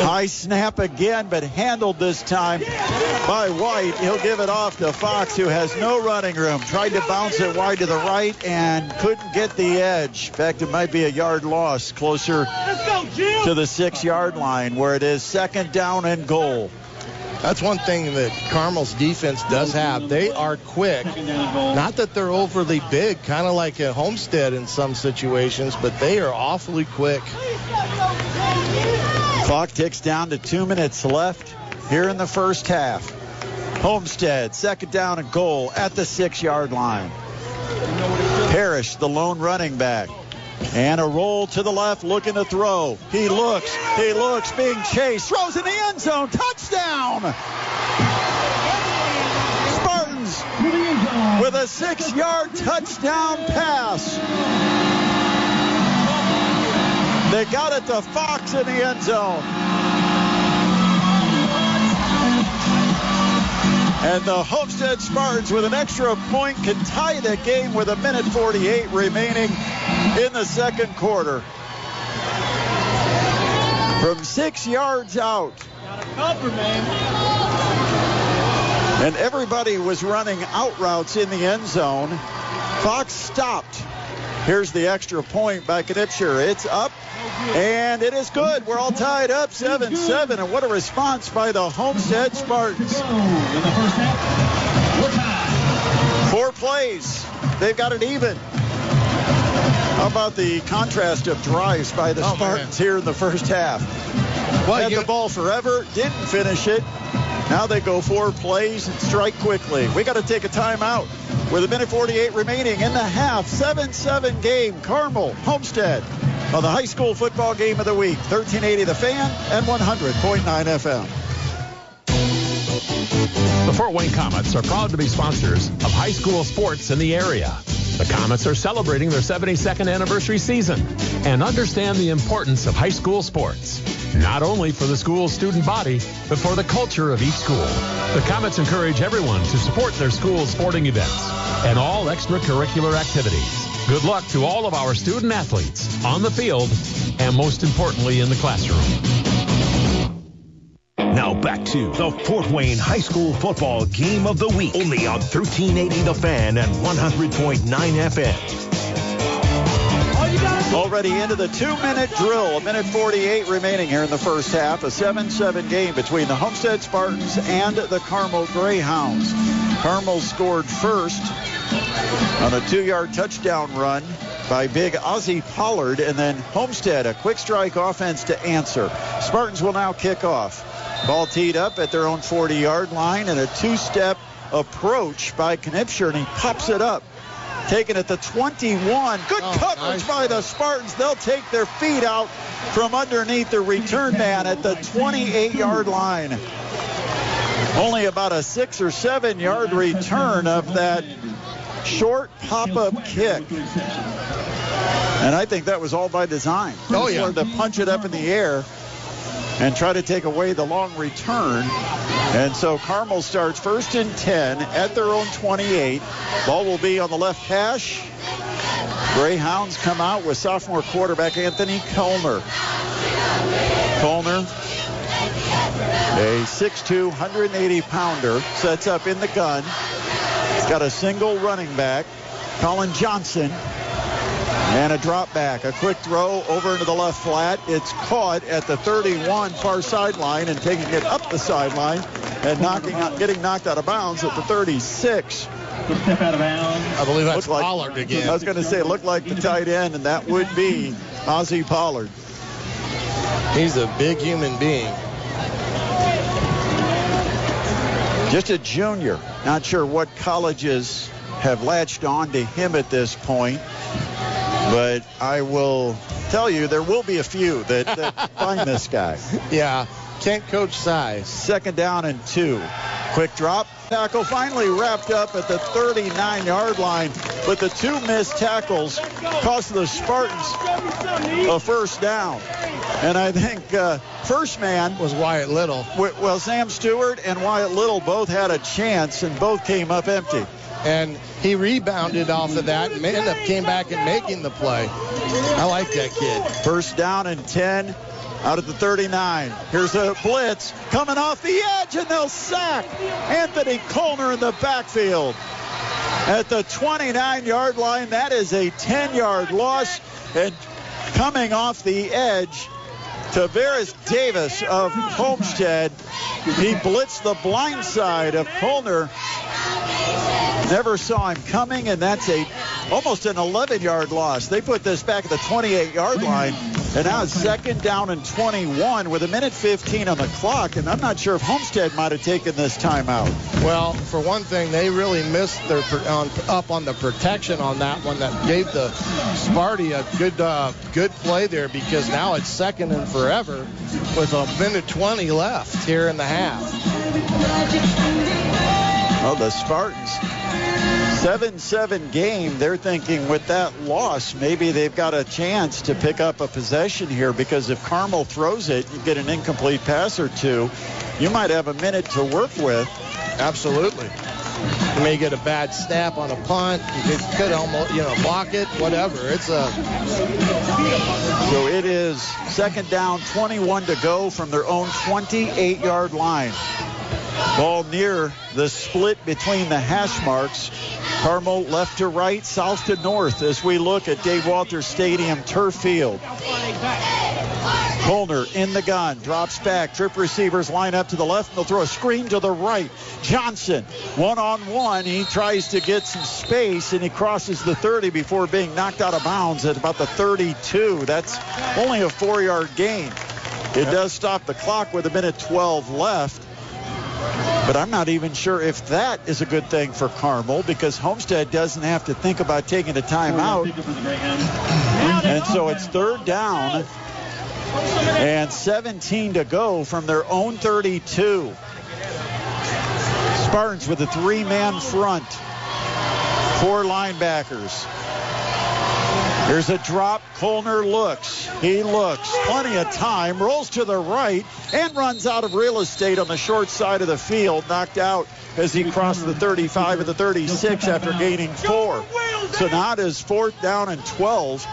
High snap again, but handled this time by White. He'll give it off to Fox, who has no running room. Tried to bounce it wide to the right and couldn't get the edge. In fact, it might be a yard loss closer to the six yard line where it is second down and goal. That's one thing that Carmel's defense does have. They are quick. Not that they're overly big, kind of like a Homestead in some situations, but they are awfully quick. Clock ticks down to two minutes left here in the first half. Homestead, second down and goal at the six yard line. Parrish, the lone running back. And a roll to the left, looking to throw. He looks, he looks, being chased, throws in the end zone, touchdown! Spartans with a six yard touchdown pass. They got it to Fox in the end zone. And the Homestead Spartans, with an extra point, can tie the game with a minute 48 remaining in the second quarter. From six yards out, Gotta cover, man. and everybody was running out routes in the end zone. Fox stopped Here's the extra point by Knipscher. It's up, and it is good. We're all tied up 7-7, and what a response by the Homestead Spartans. Four plays. They've got it even. How about the contrast of drives by the Oh, man. Spartans here in the first half? Well, Had the ball forever, didn't finish it. Now they go four plays and strike quickly. We got to take a timeout with a minute 48 remaining in the half. 7-7 game. Carmel, Homestead on the high school football game of the week. 1380 The Fan and 100.9 FM. The Fort Wayne Komets are proud to be sponsors of high school sports in the area. The Komets are celebrating their 72nd anniversary season and understand the importance of high school sports, not only for the school's student body, but for the culture of each school. The Komets encourage everyone to support their school's sporting events and all extracurricular activities. Good luck to all of our student athletes on the field and most importantly in the classroom. Now back to the Fort Wayne High School Football Game of the Week. Only on 1380 The Fan and 100.9 FM. Already into the two-minute drill. A minute 48 remaining here in the first half. A 7-7 game between the Homestead Spartans and the Carmel Greyhounds. Carmel scored first on a two-yard touchdown run by big Ozzie Pollard, and then Homestead, a quick strike offense to answer. Spartans will now kick off. Ball teed up at their own 40-yard line, and a two-step approach by Knipscher, and he pops it up. Taking it to 21. Good Oh, coverage nice by the Spartans. They'll take their feet out from underneath the return man at the 28-yard line. Only about a six or seven yard return of that short pop-up kick. And I think that was all by design. Oh, yeah. to punch it up in the air and try to take away the long return. And so Carmel starts first and 10 at their own 28. Ball will be on the left hash. Greyhounds come out with sophomore quarterback Anthony Colner. Colner, a 6'2", 180 pounder, sets up in the gun. He's got a single running back, Colin Johnson, and a drop back. A quick throw over into the left flat. It's caught at the 31 far sideline and taking it up the sideline and knocking out, getting knocked out of bounds at the 36. Out of bounds. I believe that's like- Pollard again. I was going to say it looked like the tight end, and that would be Ozzie Pollard. He's a big human being. Just a junior. Not sure what colleges have latched on to him at this point, but I will tell you there will be a few that, that find this guy. Yeah, can't coach size. Second down and two. Quick drop. Tackle finally wrapped up at the 39 yard line, but the two missed tackles cost the Spartans a first down. And I think uh, first man Was Wyatt Little. w- well, Sam Stewart and Wyatt Little both had a chance and both came up empty. And he rebounded off of that and ended up came back and making the play. I like that kid. First down and 10 out at the 39. Here's a blitz coming off the edge, and they'll sack Anthony Colner in the backfield. At the 29 yard line, that is a 10 yard loss. And coming off the edge, Tavares Davis of Homestead. He blitzed the blind side of Colner. Never saw him coming, and that's a almost an 11-yard loss. They put this back at the 28-yard line, and now it's second down and 21 with a minute 15 on the clock. And I'm not sure if Homestead might have taken this timeout. Well, for one thing, they really missed their on, up on the protection on that one. That gave the Sparty a good uh, good play there because now it's second and forever with a minute 20 left here in the half. Well, the Spartans, 7-7 game. They're thinking with that loss, maybe they've got a chance to pick up a possession here because if Carmel throws it, you get an incomplete pass or two. You might have a minute to work with. Absolutely. You may get a bad snap on a punt. You could, could almost, you know, block it, whatever. It's a So it is second down, 21 to go from their own 28-yard line. Ball near the split between the hash marks. Carmel left to right, south to north as we look at Dave Walters Stadium turf field. Colner in the gun, drops back. Trip receivers line up to the left, and they'll throw a screen to the right. Johnson, one on one. He tries to get some space, and he crosses the 30 before being knocked out of bounds at about the 32. That's only a four yard gain. It does stop the clock with a minute 12 left. But I'm not even sure if that is a good thing for Carmel because Homestead doesn't have to think about taking a timeout. And so it's third down and 17 to go from their own 32. Spartans with a three-man front. Four linebackers. There's a drop. Colner looks. He looks. Plenty of time. Rolls to the right and runs out of real estate on the short side of the field. Knocked out as he crossed the 35 and the 36 after gaining four. So fourth down and 12.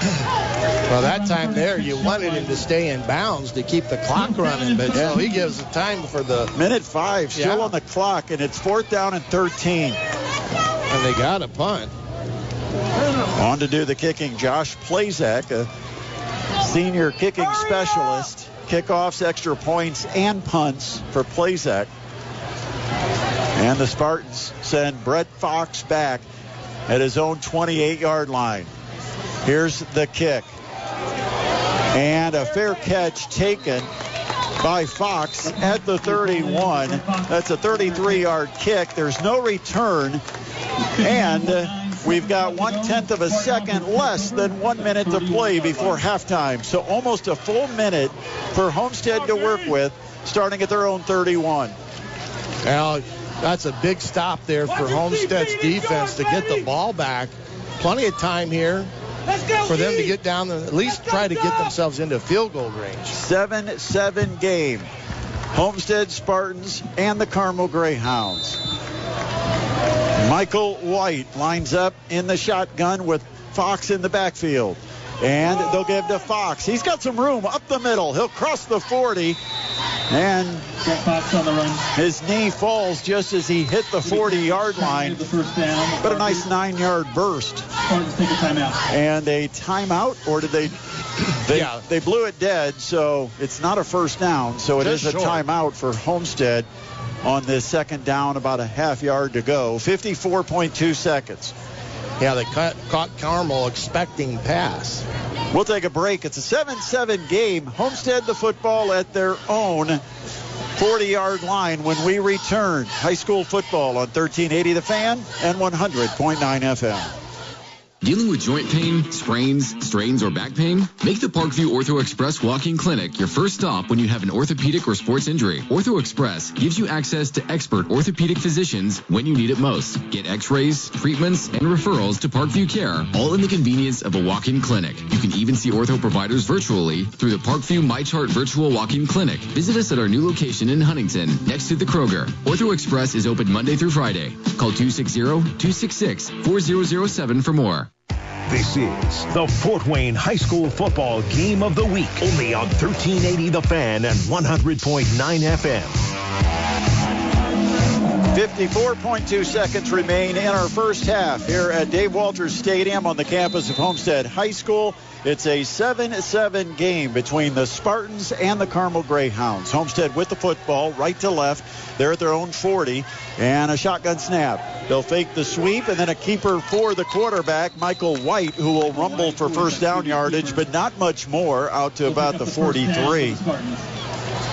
Well, that time there, you wanted him to stay in bounds to keep the clock running, but so he gives the time for the. Minute five, still Yeah. on the clock, and it's fourth down and 13. And they got a punt. On to do the kicking, Josh Plazak, a senior kicking specialist. Kickoffs, extra points, and punts for Plazak. And the Spartans send Brett Fox back at his own 28-yard line. Here's the kick. And a fair catch taken by Fox at the 31. That's a 33-yard kick. There's no return. And uh, we've got one tenth of a second less than one minute to play before halftime. So almost a full minute for Homestead to work with, starting at their own 31. Now, that's a big stop there for Homestead's defense to get the ball back. Plenty of time here for them to get down and at least try to get themselves into field goal range. 7-7 game. Homestead Spartans and the Carmel Greyhounds. Michael White lines up in the shotgun with Fox in the backfield. And they'll give to Fox. He's got some room up the middle. He'll cross the 40. And his knee falls just as he hit the 40 yard line. But a nice nine yard burst. And a timeout, or did they? They, Yeah. they blew it dead, so it's not a first down. So it is Just a short. timeout for Homestead on this second down, about a half yard to go. 54.2 seconds. Yeah, they cut, caught Carmel expecting pass. We'll take a break. It's a 7-7 game. Homestead the football at their own 40-yard line when we return. High school football on 1380 The Fan and 100.9 FM. Dealing with joint pain, sprains, strains, or back pain? Make the Parkview Ortho Express walk-in clinic your first stop when you have an orthopedic or sports injury. Ortho Express gives you access to expert orthopedic physicians when you need it most. Get x-rays, treatments, and referrals to Parkview Care, all in the convenience of a walk-in clinic. You can even see ortho providers virtually through the Parkview MyChart virtual walk-in clinic. Visit us at our new location in Huntington, next to the Kroger. Ortho Express is open Monday through Friday. Call 260-266-4007 for more. This is the Fort Wayne High School Football Game of the Week. Only on 1380 The Fan and 100.9 FM. 54.2 seconds remain in our first half here at Dave Walters Stadium on the campus of Homestead High School. It's a 7-7 game between the Spartans and the Carmel Greyhounds. Homestead with the football, right to left. They're at their own 40 and a shotgun snap. They'll fake the sweep and then a keeper for the quarterback, Michael White, who will rumble for first down yardage, but not much more out to about the 43.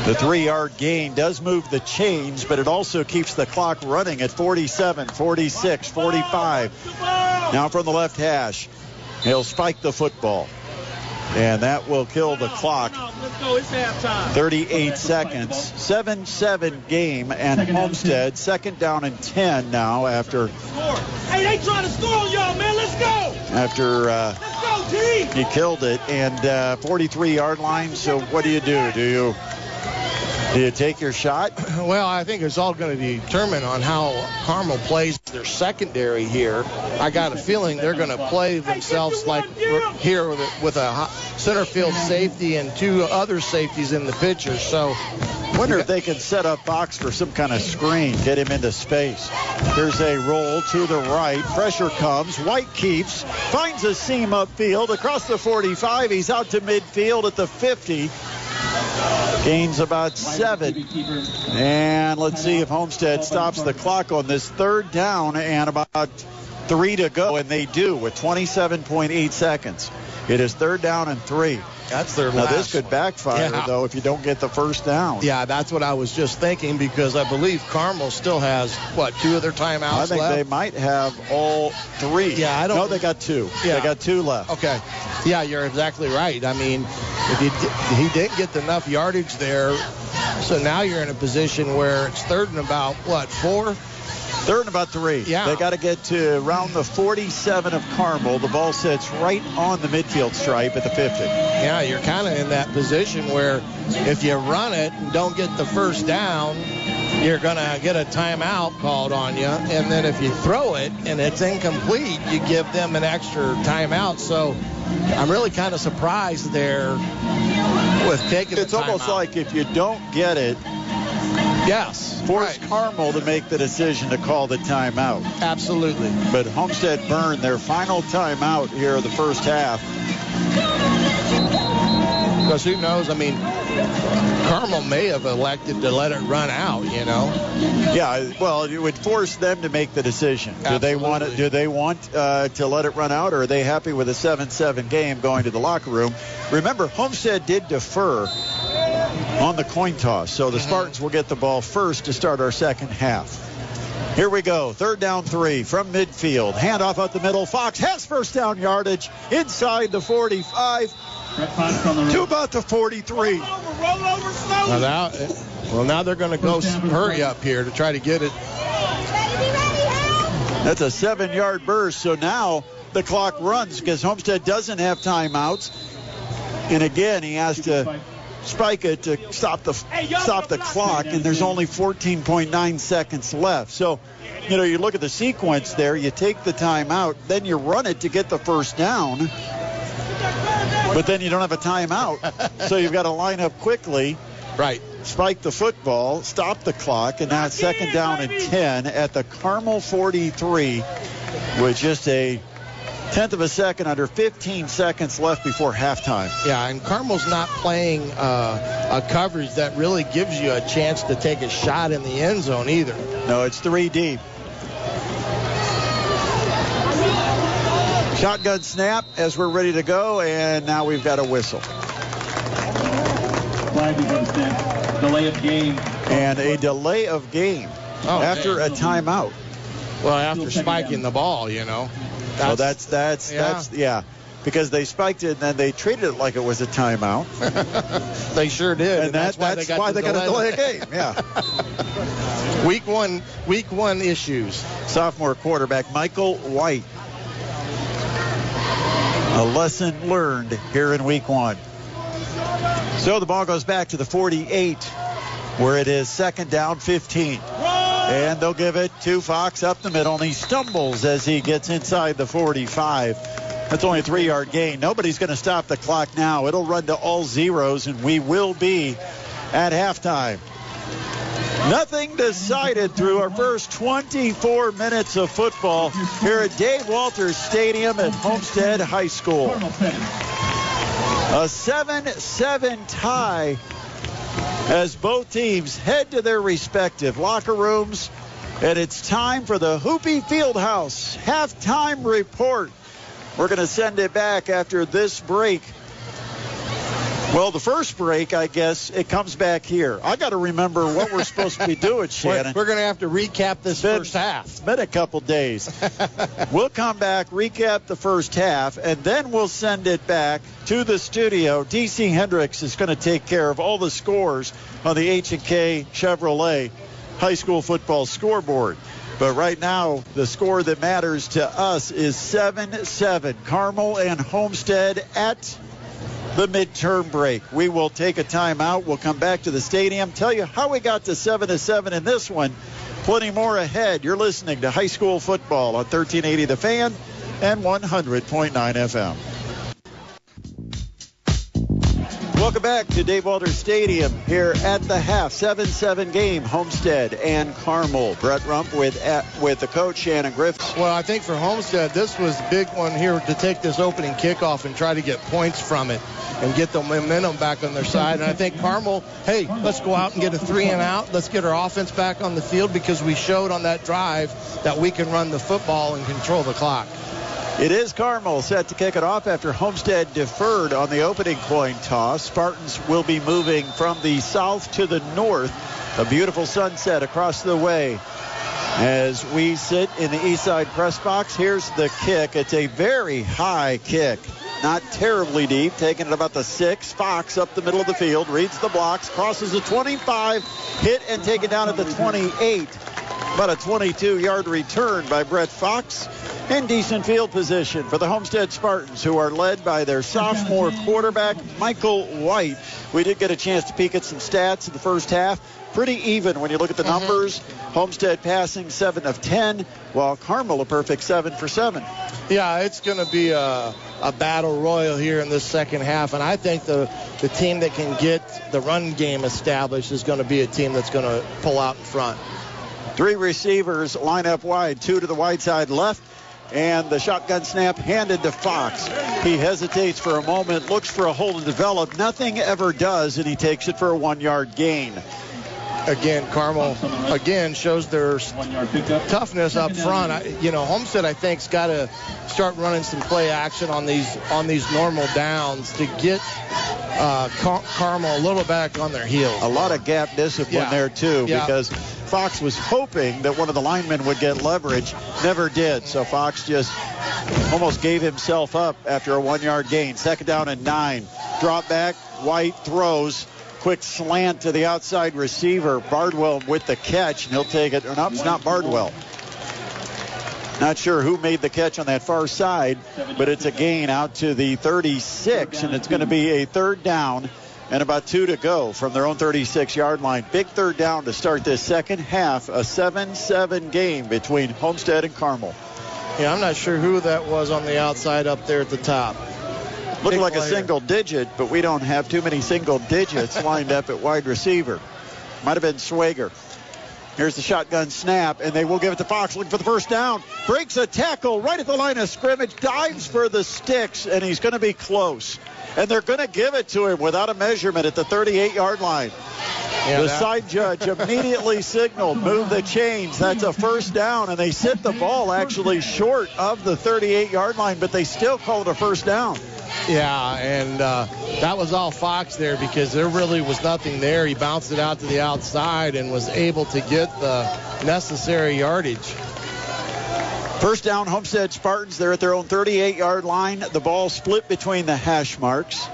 The three yard gain does move the chains, but it also keeps the clock running at 47, 46, 45. Now from the left hash, he'll spike the football. And that will kill the clock. 38 seconds. 7 7 game, and Homestead, second down and 10 now after Hey, they trying to score on y'all, man. Let's go. after uh, Let's go, he killed it. And uh, 43 yard line. So what do you do? Do you do you take your shot? Well, I think it's all going to be determined on how Carmel plays their secondary here. I got a feeling they're going to play themselves like here with a, with a center field safety and two other safeties in the picture. So Wonder if they can set up Fox for some kind of screen, get him into space. Here's a roll to the right. Pressure comes. White keeps, finds a seam upfield across the 45. He's out to midfield at the 50. Gains about seven. And let's see if Homestead stops the clock on this third down and about three to go. And they do with 27.8 seconds. It is third down and three. That's their Now last this could backfire Yeah. though if you don't get the first down. Yeah, that's what I was just thinking because I believe Carmel still has what two of their timeouts left? I think left. they might have all three. Yeah, I don't- No, they got two. Yeah. They got two left. Okay. Yeah, you're exactly right. I mean, if he, he didn't get enough yardage there, so now you're in a position where it's third and about what four? Third and about three. Yeah. They got to get to around the 47 of Carmel. The ball sits right on the midfield stripe at the 50. Yeah, you're kind of in that position where if you run it and don't get the first down, you're going to get a timeout called on you. And then if you throw it and it's incomplete, you give them an extra timeout. So I'm really kind of surprised there with taking It's almost like if you don't get it, yes, force Carmel to make the decision to call the timeout. absolutely. But Homestead burned their final timeout here of the first half. Because who knows? I mean, Carmel may have elected to let it run out, you know. Yeah, well, it would force them to make the decision. Do they want it? Do they want uh, to let it run out, or are they happy with a 7-7 game going to the locker room? Remember, Homestead did defer on the coin toss, so the Spartans will get the ball first to start our second half. Here we go. Third down three from midfield. Handoff up the middle. Fox has first down yardage inside the 45 to about the 43. Well, now, well, now they're going to go s- hurry up here to try to get it. That's a seven yard burst. So now the clock runs because Homestead doesn't have timeouts. And again, he has to spike it to stop the stop the clock, and there's only 14.9 seconds left. So, you know, you look at the sequence there. You take the timeout, then you run it to get the first down, but then you don't have a timeout, so you've got to line up quickly. Right. Spike the football, stop the clock, and now second down and 10 at the Carmel 43 with just a tenth of a second under 15 seconds left before halftime. Yeah, and Carmel's not playing uh, a coverage that really gives you a chance to take a shot in the end zone either. No, it's three deep. Shotgun snap as we're ready to go, and now we've got a whistle. Flag is on snap. Delay of game. And a delay of game Oh, after a timeout. Well, after spiking the ball, you know. So that's that's yeah. that's yeah. Because they spiked it and then they treated it like it was a timeout. they sure did. And, that, that's why they got, to delay a game. Yeah. week one, week one issues. Sophomore quarterback Michael White. A lesson learned here in week one. So the ball goes back to the 48, where it is second down 15. And they'll give it to Fox up the middle, and he stumbles as he gets inside the 45. That's only a three yard gain. Nobody's going to stop the clock now. It'll run to all zeros, and we will be at halftime. Nothing decided through our first 24 minutes of football here at Dave Walters Stadium at Homestead High School. A 7-7 tie as both teams head to their respective locker rooms. And it's time for the Hoopy Fieldhouse halftime report. We're going to send it back after this break. Well, the first break, I guess, it comes back here. I got to remember what we're supposed to be doing, Shannon. We're, we're going to have to recap this Been- first half. It's been a couple days. we'll come back, recap the first half, and then we'll send it back to the studio. DC Hendricks is going to take care of all the scores on the H&K Chevrolet high school football scoreboard. But right now, the score that matters to us is 7-7. Carmel and Homestead at the midterm break. We will take a timeout. We'll come back to the stadium, tell you how we got to 7 to 7 in this one. Plenty more ahead. You're listening to high school football on 1380 The Fan and 100.9 FM. Welcome back to Dave Walters Stadium here at the half. 7-7 game, Homestead and Carmel. Brett Rump with at, with the coach, Shannon Griffiths. Well, I think for Homestead, this was a big one here to take this opening kickoff and try to get points from it and get the momentum back on their side. And I think Carmel, hey, let's go out and get a three and out. Let's get our offense back on the field because we showed on that drive that we can run the football and control the clock. It is Carmel set to kick it off after Homestead deferred on the opening coin toss. Spartans will be moving from the south to the north. A beautiful sunset across the way. As we sit in the east side press box, here's the kick. It's a very high kick. Not terribly deep, taking it about the six. Fox up the middle of the field, reads the blocks, crosses the 25, hit and taken down at the 28. About a 22 yard return by Brett Fox in decent field position for the Homestead Spartans, who are led by their sophomore quarterback, Michael White. We did get a chance to peek at some stats in the first half. Pretty even when you look at the mm-hmm. numbers. Homestead passing 7 of 10, while Carmel a perfect 7 for 7. Yeah, it's going to be a, a battle royal here in this second half, and I think the, the team that can get the run game established is going to be a team that's going to pull out in front. Three receivers line up wide, two to the wide side left, and the shotgun snap handed to Fox. He hesitates for a moment, looks for a hole to develop. Nothing ever does, and he takes it for a one yard gain. Again, Carmel again shows their toughness up front. I, you know, Homestead I think's got to start running some play action on these on these normal downs to get uh, Car- Carmel a little back on their heels. A lot of gap discipline Yeah. there too, Yeah. because Fox was hoping that one of the linemen would get leverage, never did. So Fox just almost gave himself up after a one-yard gain. Second down and nine. Drop back. White throws. Quick slant to the outside receiver. Bardwell with the catch, and he'll take it. No, it's not Bardwell. Not sure who made the catch on that far side, but it's a gain out to the 36, and it's going to be a third down and about two to go from their own 36 yard line. Big third down to start this second half, a 7 7 game between Homestead and Carmel. Yeah, I'm not sure who that was on the outside up there at the top. Looked Big like a single digit, but we don't have too many single digits lined up at wide receiver. Might have been Swager. Here's the shotgun snap, and they will give it to Fox looking for the first down. Breaks a tackle right at the line of scrimmage, dives for the sticks, and he's going to be close. And they're going to give it to him without a measurement at the 38 yard line. Yeah, the that- side judge immediately signaled, move the chains. That's a first down, and they sit the ball actually short of the 38 yard line, but they still call it a first down. Yeah, and uh, that was all Fox there because there really was nothing there. He bounced it out to the outside and was able to get the necessary yardage. First down, Homestead Spartans. They're at their own 38 yard line. The ball split between the hash marks.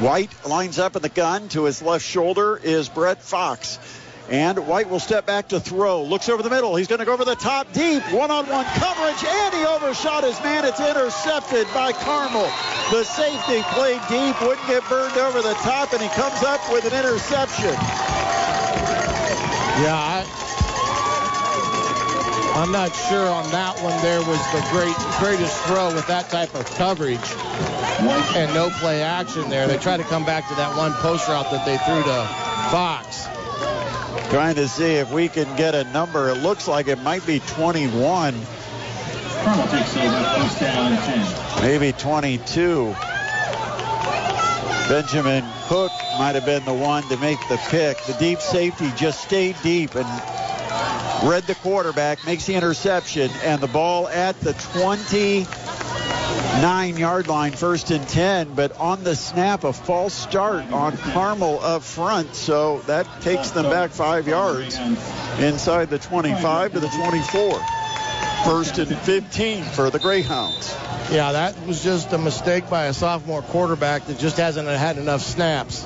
White lines up in the gun. To his left shoulder is Brett Fox. And White will step back to throw. Looks over the middle. He's going to go over the top deep. One on one coverage. And he overshot his man. It's intercepted by Carmel. The safety played deep. Wouldn't get burned over the top. And he comes up with an interception. Yeah, I, I'm not sure on that one. There was the great greatest throw with that type of coverage and no play action there. They try to come back to that one post route that they threw to Fox. Trying to see if we can get a number. It looks like it might be 21. Carmel takes over first down and 10. maybe 22. Benjamin Hook might have been the one to make the pick. The deep safety just stayed deep and read the quarterback, makes the interception, and the ball at the 29 yard line, first and 10. But on the snap, a false start on Carmel up front, so that takes them back five yards inside the 25 to the 24. First and 15 for the Greyhounds. Yeah, that was just a mistake by a sophomore quarterback that just hasn't had enough snaps.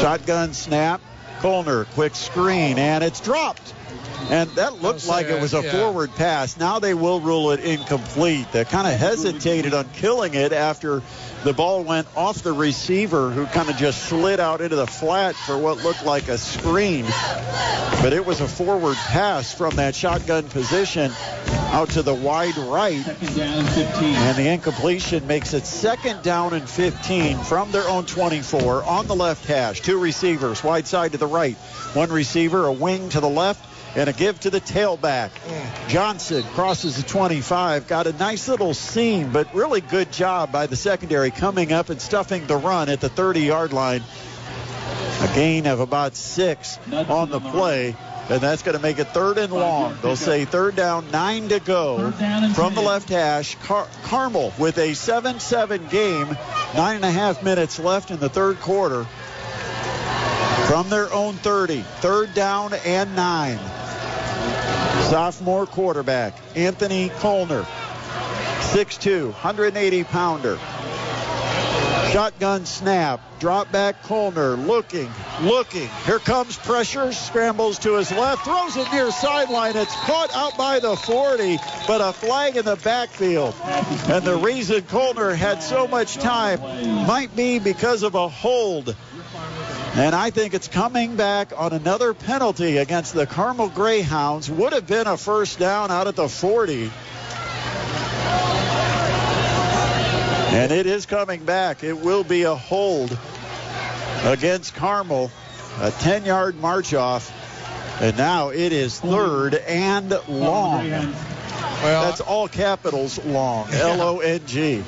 Shotgun snap. Colner, quick screen, and it's dropped. And that looked like it was a yeah. forward pass. Now they will rule it incomplete. They kind of hesitated on killing it after the ball went off the receiver, who kind of just slid out into the flat for what looked like a screen. But it was a forward pass from that shotgun position out to the wide right. Second down, 15. And the incompletion makes it second down and 15 from their own 24 on the left hash. Two receivers, wide side to the right. One receiver, a wing to the left, and a give to the tailback. Johnson crosses the 25, got a nice little seam, but really good job by the secondary coming up and stuffing the run at the 30 yard line. A gain of about six on the play. And that's going to make it third and long. They'll say third down, nine to go Third down and from the left hash. Car- Carmel with a 7-7 game, nine and a half minutes left in the third quarter. From their own 30, third down and nine. Sophomore quarterback Anthony Colner, 6'2", 180 pounder. Shotgun snap, drop back Colner, looking, looking. Here comes pressure, scrambles to his left, throws it near sideline. It's caught out by the 40, but a flag in the backfield. And the reason Colner had so much time might be because of a hold. And I think it's coming back on another penalty against the Carmel Greyhounds. Would have been a first down out at the 40. And it is coming back. It will be a hold against Carmel. A 10 yard march off. And now it is third and long. Well, That's all capitals long. L O N G.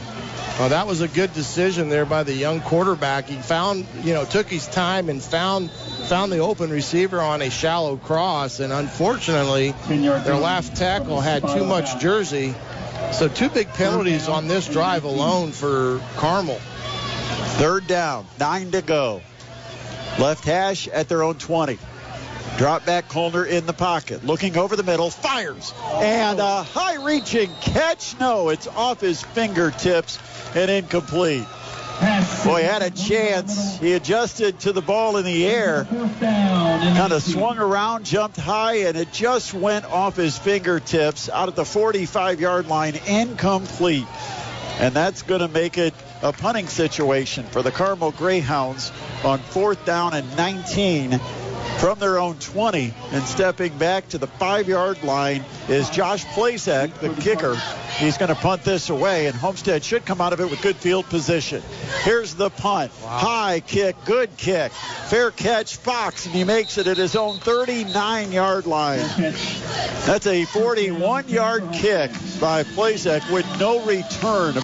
Well, that was a good decision there by the young quarterback. He found, you know, took his time and found found the open receiver on a shallow cross, and unfortunately, their left tackle had too much jersey. So two big penalties on this drive alone for Carmel. Third down, nine to go. Left hash at their own 20. Drop back Colner in the pocket. Looking over the middle, fires. And a high reaching catch. No, it's off his fingertips and incomplete. Boy, had a chance. He adjusted to the ball in the air, kind of swung around, jumped high, and it just went off his fingertips out at the 45 yard line, incomplete. And that's going to make it a punting situation for the Carmel Greyhounds on fourth down and 19 from their own 20. And stepping back to the five yard line is Josh Plazek, the kicker. He's going to punt this away, and Homestead should come out of it with good field position. Here's the punt. High kick, good kick. Fair catch, Fox, and he makes it at his own 39 yard line. That's a 41 yard kick by Plazek with no return.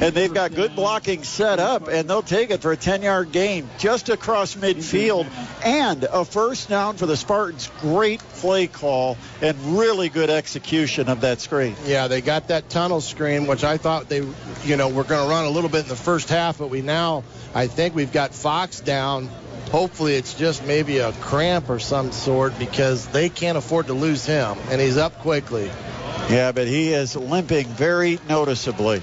And they've got good blocking set up, and they'll take it for a 10 yard gain just across midfield and a first down for the Spartans. Great play call and really good execution of that screen. Yeah, they got that tunnel screen, which I thought they, you know, were going to run a little bit in the first half, but we now, I think we've got Fox down. Hopefully, it's just maybe a cramp or some sort because they can't afford to lose him, and he's up quickly. Yeah, but he is limping very noticeably.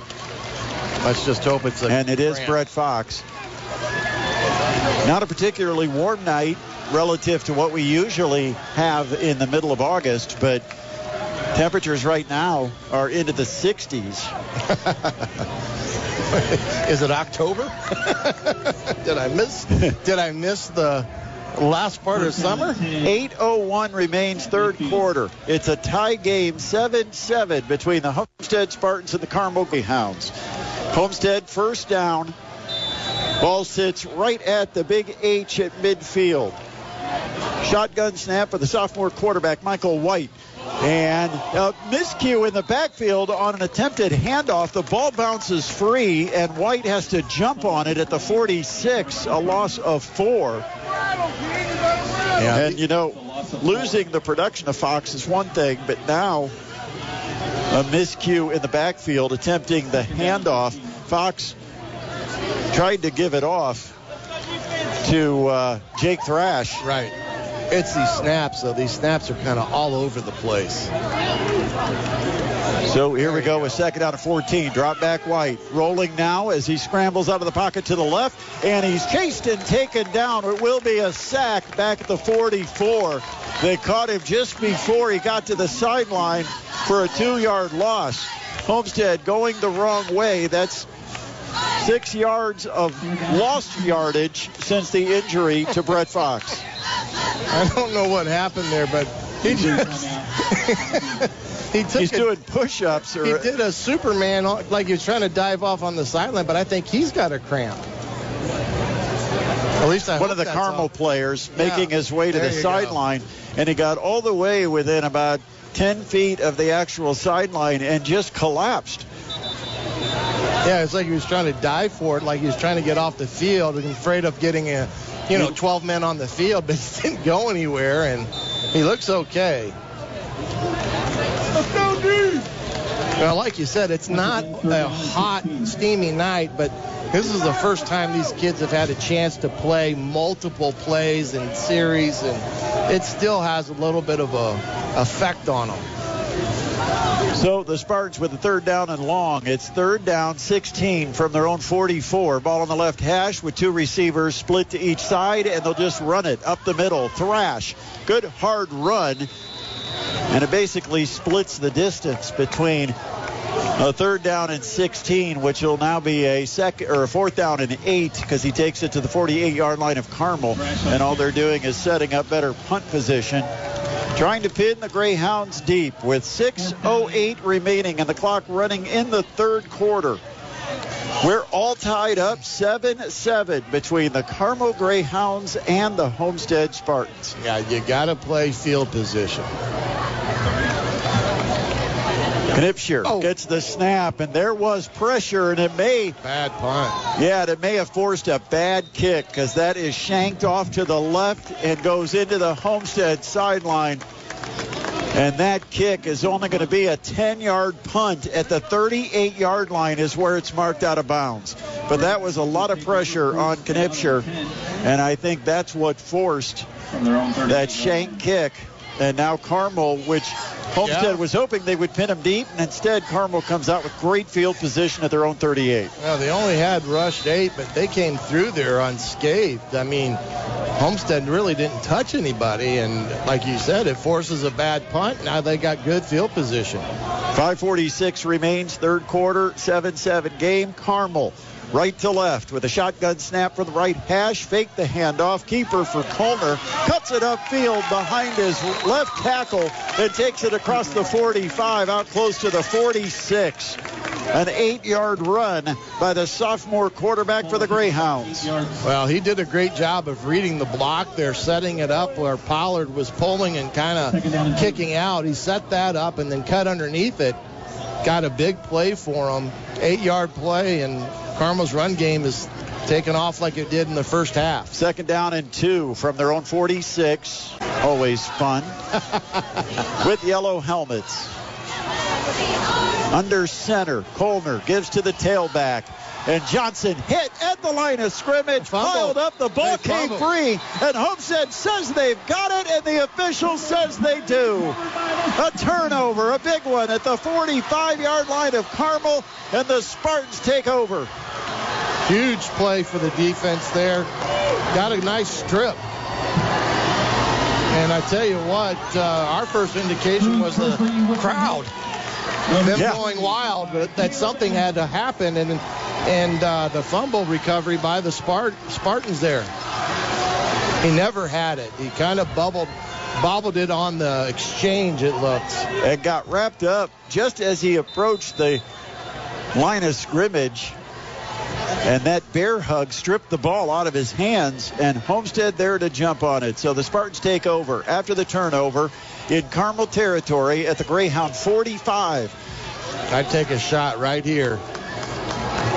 Let's just hope it's a. And it is cramp. Brett Fox. Not a particularly warm night relative to what we usually have in the middle of August, but temperatures right now are into the 60s. Is it October? did I miss? Did I miss the last part of summer? 8.01 remains third quarter. It's a tie game, 7-7 between the Homestead Spartans and the Carmel Greyhounds. Homestead first down. Ball sits right at the big H at midfield. Shotgun snap for the sophomore quarterback, Michael White. And a miscue in the backfield on an attempted handoff. The ball bounces free, and White has to jump on it at the 46, a loss of four. and, you know, losing the production of Fox is one thing, but now a miscue in the backfield attempting the handoff. Fox tried to give it off to uh, Jake Thrash. Right. It's these snaps, though. These snaps are kind of all over the place. So here we go a second out of 14. Drop back White. Rolling now as he scrambles out of the pocket to the left. And he's chased and taken down. It will be a sack back at the 44. They caught him just before he got to the sideline for a two yard loss. Homestead going the wrong way. That's six yards of lost yardage since the injury to Brett Fox. I don't know what happened there, but he just he took He's a- doing push ups. he did a Superman like he was trying to dive off on the sideline, but I think he's got a cramp. At least I one of the Carmel all. players Yeah, making his way to there the sideline, and he got all the way within about 10 feet of the actual sideline and just collapsed. Yeah, it's like he was trying to dive for it, like he was trying to get off the field and afraid of getting a, you know, mm-hmm. 12 men on the field, but he didn't go anywhere, and he looks okay. Well, like you said, it's not a hot, steamy night, but this is the first time these kids have had a chance to play multiple plays and series, and it still has a little bit of a effect on them. So the Spartans with the third down and long. It's third down, 16 from their own 44. Ball on the left hash with two receivers split to each side, and they'll just run it up the middle. Thrash. Good hard run. And it basically splits the distance between a third down and 16, which will now be a second or a fourth down and eight because he takes it to the 48-yard line of Carmel, and all they're doing is setting up better punt position. Trying to pin the Greyhounds deep with 6.08 remaining and the clock running in the third quarter. We're all tied up 7 7 between the Carmel Greyhounds and the Homestead Spartans. Yeah, you got to play field position. Knipscher Oh. gets the snap, and there was pressure, and it may, Bad punt. yeah, it may have forced a bad kick because that is shanked off to the left and goes into the Homestead sideline. And that kick is only going to be a 10 yard punt at the 38 yard line, is where it's marked out of bounds. But that was a lot of pressure on Knipscher, and I think that's what forced From their own 30. that shank kick. And now Carmel, which Homestead Yeah. was hoping they would pin him deep, and instead Carmel comes out with great field position at their own 38. Well, they only had rushed eight, but they came through there unscathed. I mean, Homestead really didn't touch anybody, and like you said, it forces a bad punt. Now they got good field position. 546 remains, third quarter, 7-7 game. Carmel right to left with a shotgun snap from the right hash, fake the handoff, keeper for Colner, cuts it upfield behind his left tackle and takes it across the 45 out close to the 46. An eight-yard run by the sophomore quarterback for the Greyhounds. Well, he did a great job of reading the block there, setting it up where Pollard was pulling and kind of kicking out. He set that up and then cut underneath it. Got a big play for him, eight-yard play, and Carmel's run game is taking off like it did in the first half. Second down and two from their own 46. Always fun. With yellow helmets. Under center, Colner gives to the tailback. And Johnson hit at the line of scrimmage, piled up, the ball came free, and Homestead says they've got it, and the official says they do. A turnover, a big one at the 45-yard line of Carmel, and the Spartans take over. Huge play for the defense there. Got a nice strip. And I tell you what, uh, our first indication was the crowd. Them Yeah. going wild, but that something had to happen, and and uh, the fumble recovery by the Spart- Spartans there. He never had it. He kind of bubbled, bobbled it on the exchange. It looked. and got wrapped up just as he approached the line of scrimmage. And that bear hug stripped the ball out of his hands, and Homestead there to jump on it. So the Spartans take over after the turnover in Carmel territory at the Greyhound 45. I'd take a shot right here.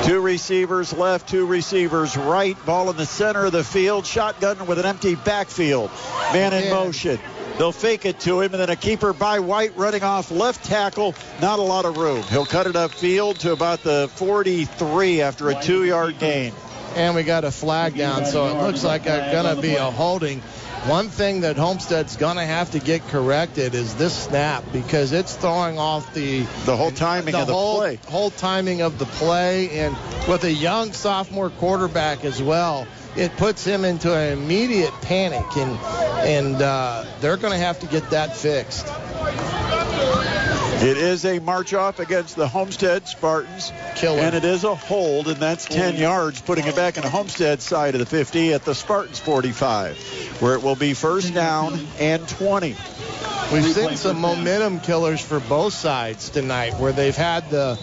Two receivers left, two receivers right. Ball in the center of the field. Shotgun with an empty backfield. Man in motion. They'll fake it to him, and then a keeper by White running off left tackle. Not a lot of room. He'll cut it upfield to about the 43 after a two-yard gain. and we got a flag down, so it looks like it's going to be a holding. One thing that Homestead's going to have to get corrected is this snap because it's throwing off the the whole timing the of the whole, play. whole timing of the play, and with a young sophomore quarterback as well, it puts him into an immediate panic, and and uh, they're going to have to get that fixed. It is a march off against the Homestead Spartans. Killer. And it is a hold, and that's 10 yards, putting it back in the Homestead side of the 50 at the Spartans 45, where it will be first down and 20. We've seen some momentum killers for both sides tonight, where they've had the,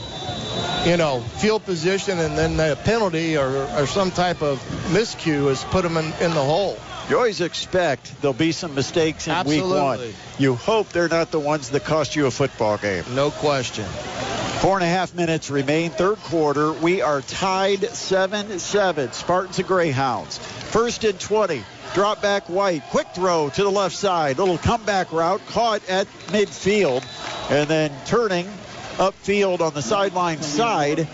you know, field position and then the penalty or, or some type of miscue has put them in, in the hole. You always expect there'll be some mistakes in week one. Absolutely. You hope they're not the ones that cost you a football game. No question. Four and a half minutes remain, third quarter. We are tied 7-7. Spartans and Greyhounds. First and 20. Drop back White. Quick throw to the left side. Little comeback route caught at midfield. And then turning upfield on the sideline side.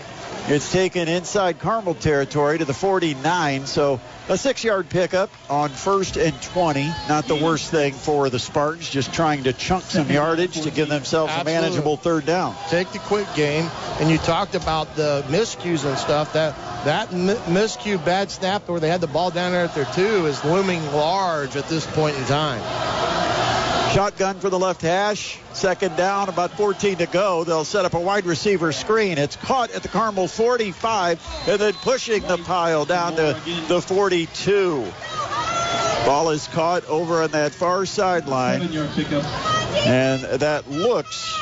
It's taken inside Carmel territory to the 49. So a six-yard pickup on first and 20. Not the worst thing for the Spartans. Just trying to chunk some yardage to give themselves a manageable third down. Take the quick game, and you talked about the miscues and stuff. That that miscue bad snap where they had the ball down there at their two is looming large at this point in time. Shotgun for the left hash. Second down, about 14 to go. They'll set up a wide receiver screen. It's caught at the Carmel 45 and then pushing the pile down to the 42. Ball is caught over on that far sideline. And that looks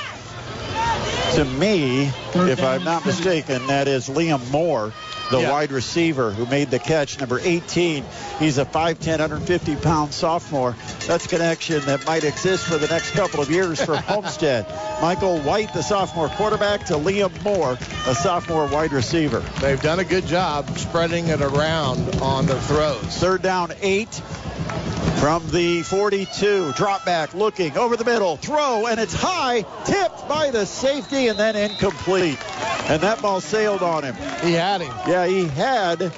to me, if I'm not mistaken, that is Liam Moore, the Yeah. wide receiver who made the catch, number 18. He's a 5'10", 150 pound sophomore. That's a connection that might exist for the next couple of years for Homestead. Michael White, the sophomore quarterback, to Liam Moore, a sophomore wide receiver. They've done a good job spreading it around on their throws. Third down, eight. From the 42, drop back, looking over the middle, throw, and it's high, tipped by the safety, and then incomplete. And that ball sailed on him. He had him. Yeah, he had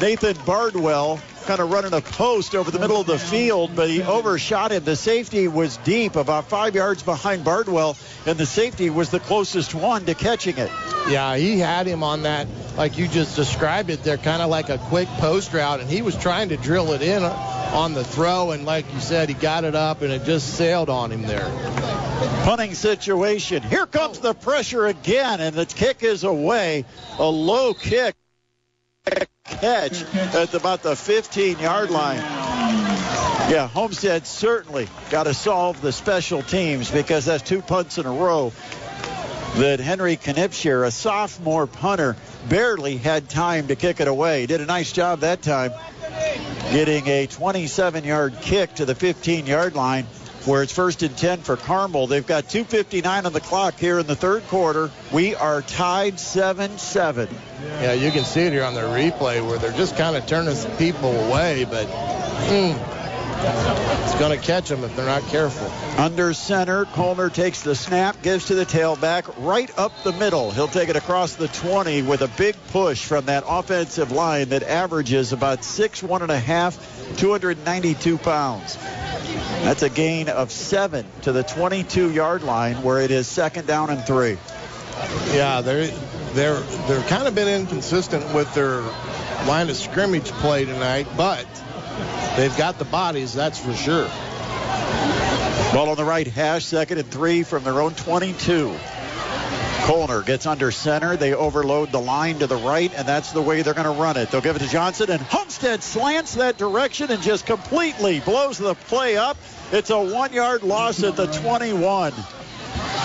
Nathan Bardwell kind of running a post over the middle of the field, but he overshot it. The safety was deep, about five yards behind Bardwell, and the safety was the closest one to catching it. Yeah, he had him on that, like you just described it there, kind of like a quick post route, and he was trying to drill it in on the throw, and like you said, he got it up, and it just sailed on him there. punting situation. Here comes the pressure again, and the kick is away. A low kick catch at about the 15 yard line. Yeah, Homestead certainly got to solve the special teams because that's two punts in a row that Henry Knipscher, a sophomore punter, barely had time to kick it away. Did a nice job that time getting a 27 yard kick to the 15 yard line where it's first and 10 for Carmel. They've got 2.59 on the clock here in the third quarter. We are tied 7 7. Yeah, you can see it here on the replay where they're just kind of turning people away, but mm, it's going to catch them if they're not careful. Under center, Colner takes the snap, gives to the tailback right up the middle. He'll take it across the 20 with a big push from that offensive line that averages about six, one and a half, 292 pounds. That's a gain of seven to the 22 yard line where it is second down and three. Yeah, they're they're they're kind of been inconsistent with their line of scrimmage play tonight, but they've got the bodies, that's for sure. Ball on the right hash, second and three from their own 22. Colner gets under center. They overload the line to the right, and that's the way they're going to run it. They'll give it to Johnson, and Homestead slants that direction and just completely blows the play up. It's a one yard loss at the 21.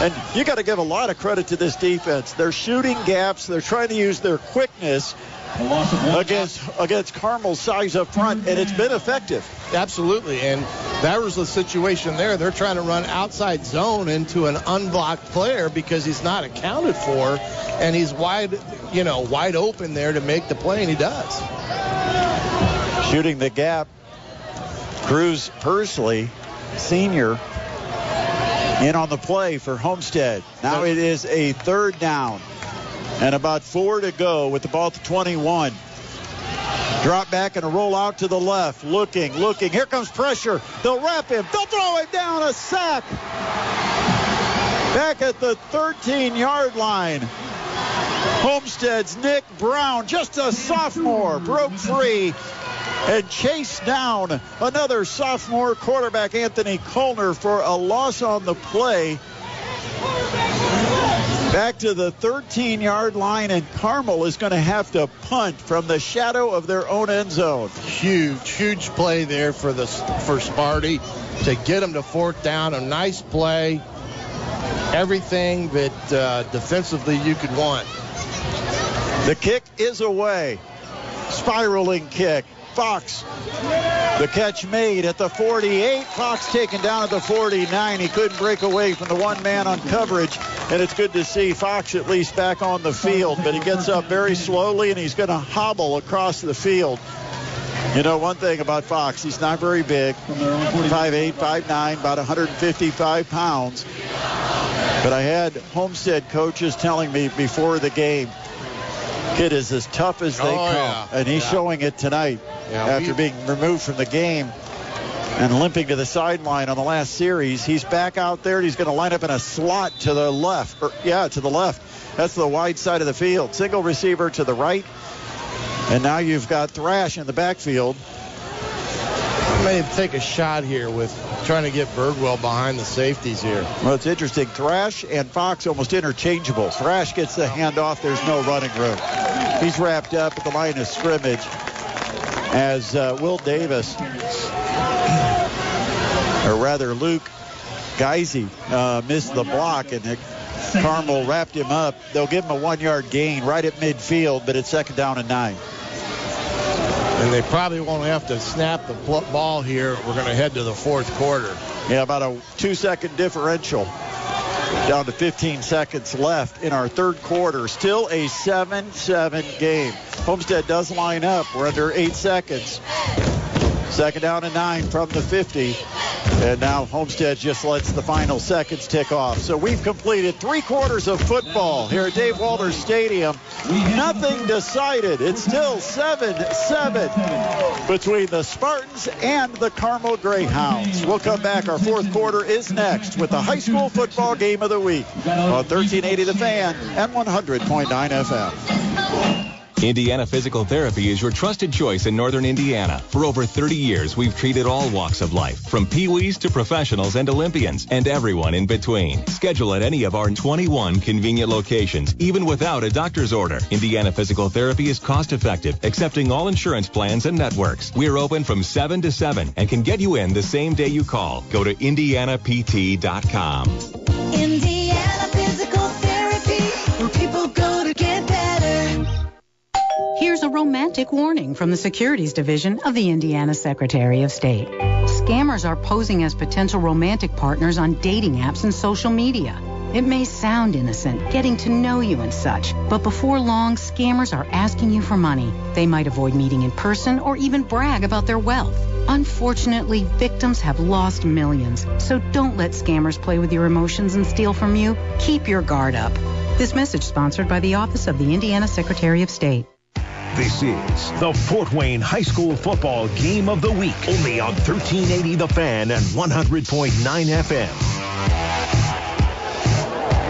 And you got to give a lot of credit to this defense. They're shooting gaps, they're trying to use their quickness A loss of one. against against Carmel's size up front, and it's been effective. Absolutely, and that was the situation there. They're trying to run outside zone into an unblocked player because he's not accounted for, and he's wide, you know, wide open there to make the play, and he does. shooting the gap. Cruz Pursley, senior, in on the play for Homestead. Now it is a third down and about four to go with the ball at the 21. Drop back and a roll out to the left. Looking, looking. Here comes pressure. They'll wrap him. They'll throw him down. A sack. Back at the 13 yard line. Homestead's Nick Brown, just a sophomore, broke free and chased down another sophomore quarterback, Anthony Colner, for a loss on the play. Back to the 13 yard line, and Carmel is going to have to punt from the shadow of their own end zone. Huge, huge play there for the for Sparty to get them to fourth down. A nice play. Everything that uh, defensively you could want. The kick is away. Spiraling kick. Fox. The catch made at the 48. Fox taken down at the 49. He couldn't break away from the one man on coverage. And it's good to see Fox at least back on the field. But he gets up very slowly and he's going to hobble across the field. You know, one thing about Fox, he's not very big 5'8, 5'9, about 155 pounds. But I had Homestead coaches telling me before the game, kid is as tough as they Oh, come. yeah. And he's Yeah. showing it tonight Yeah, after we- being removed from the game and limping to the sideline on the last series. He's back out there. and He's going to line up in a slot to the left. Or, yeah, to the left. That's the wide side of the field. Single receiver to the right. And now you've got Thrash in the backfield. May take a shot here with trying to get Birdwell behind the safeties here. Well, it's interesting. Thrash and Fox almost interchangeable. Thrash gets the handoff. There's no running room. He's wrapped up at the line of scrimmage as uh, Will Davis, or rather Luke Geisy, uh, missed the block and it, Carmel wrapped him up. They'll give him a one-yard gain right at midfield, but it's second down and nine. And they probably won't have to snap the ball here. We're going to head to the fourth quarter. Yeah, about a two-second differential. Down to 15 seconds left in our third quarter. Still a 7-7 game. Homestead does line up. We're under eight seconds. Second down and nine from the 50. And now Homestead just lets the final seconds tick off. So we've completed three quarters of football here at Dave Walters Stadium. Nothing decided. It's still 7-7 between the Spartans and the Carmel Greyhounds. We'll come back. Our fourth quarter is next with the high school football game of the week on 1380 The Fan and 100.9 FM. Indiana Physical Therapy is your trusted choice in northern Indiana. For over 30 years, we've treated all walks of life, from peewees to professionals and Olympians, and everyone in between. Schedule at any of our 21 convenient locations, even without a doctor's order. Indiana Physical Therapy is cost effective, accepting all insurance plans and networks. We're open from 7 to 7 and can get you in the same day you call. Go to indianapt.com. romantic warning from the Securities Division of the Indiana Secretary of State. Scammers are posing as potential romantic partners on dating apps and social media. It may sound innocent, getting to know you and such, but before long, scammers are asking you for money. They might avoid meeting in person or even brag about their wealth. Unfortunately, victims have lost millions, so don't let scammers play with your emotions and steal from you. Keep your guard up. This message sponsored by the Office of the Indiana Secretary of State. This is the Fort Wayne High School Football Game of the Week. Only on 1380 The Fan and 100.9 FM.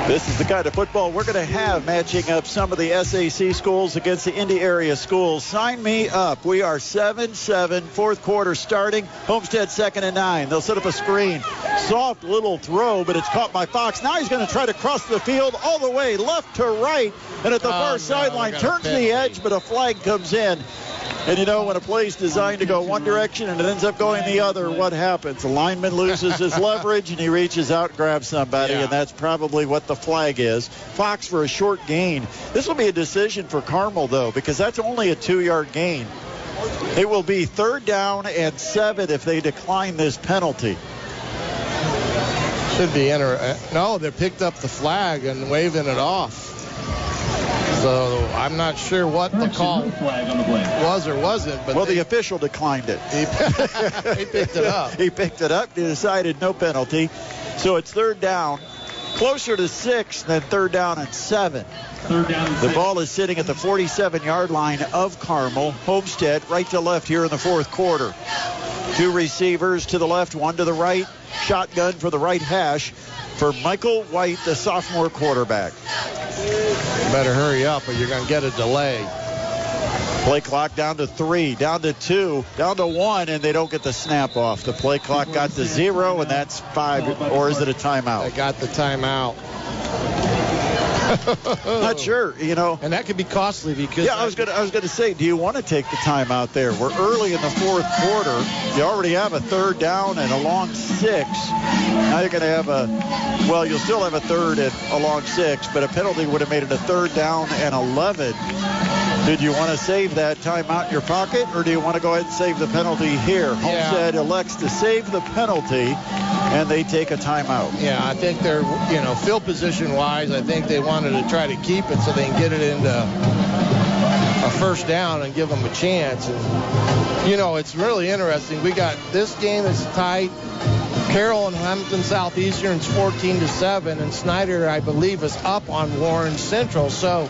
This is the kind of football we're going to have matching up some of the SAC schools against the Indy area schools. Sign me up. We are 7-7, fourth quarter starting. Homestead second and nine. They'll set up a screen. Soft little throw, but it's caught by Fox. Now he's going to try to cross the field all the way left to right. And at the Oh, far no, sideline, they got a turns the edge, but a flag comes in. And you know, when a play is designed to go one direction and it ends up going the other, what happens? The lineman loses his leverage and he reaches out and grabs somebody, Yeah. and that's probably what the flag is. Fox for a short gain. This will be a decision for Carmel, though, because that's only a two yard gain. It will be third down and seven if they decline this penalty. Should be inter. uh, No, they picked up the flag and waving it off. So I'm not sure what the call flag on the was or wasn't, but Well, they, the official declined it. he, he picked it up. he picked it up. He decided no penalty. So it's third down, closer to six than third down and seven. Third down and The six. ball is sitting at the 47 yard line of Carmel. Homestead right to left here in the fourth quarter. Two receivers to the left, one to the right. Shotgun for the right hash for Michael White, the sophomore quarterback. Better hurry up or you're going to get a delay. Play clock down to three, down to two, down to one, and they don't get the snap off. The play clock got to zero, and that's five, or is it a timeout? They got the timeout. Not sure. You know, And that could be costly because Yeah, I was gonna I was gonna say, do you want to take the time out there? We're early in the fourth quarter. You already have a third down and a long six. Now you're gonna have a well, you'll still have a third and a long six, but a penalty would have made it a third down and 11. Did you want to save that time out in your pocket, or do you want to go ahead and save the penalty here? Homestead elects to save the penalty, and they take a timeout. Yeah, I think they're, you know, field position wise, I think they wanted to try to keep it so they can get it into a first down and give them a chance. And, you know, it's really interesting. We got this game is tight. Carroll and Hamilton Southeastern's 14 to 7, and Snider, I believe, is up on Warren Central. So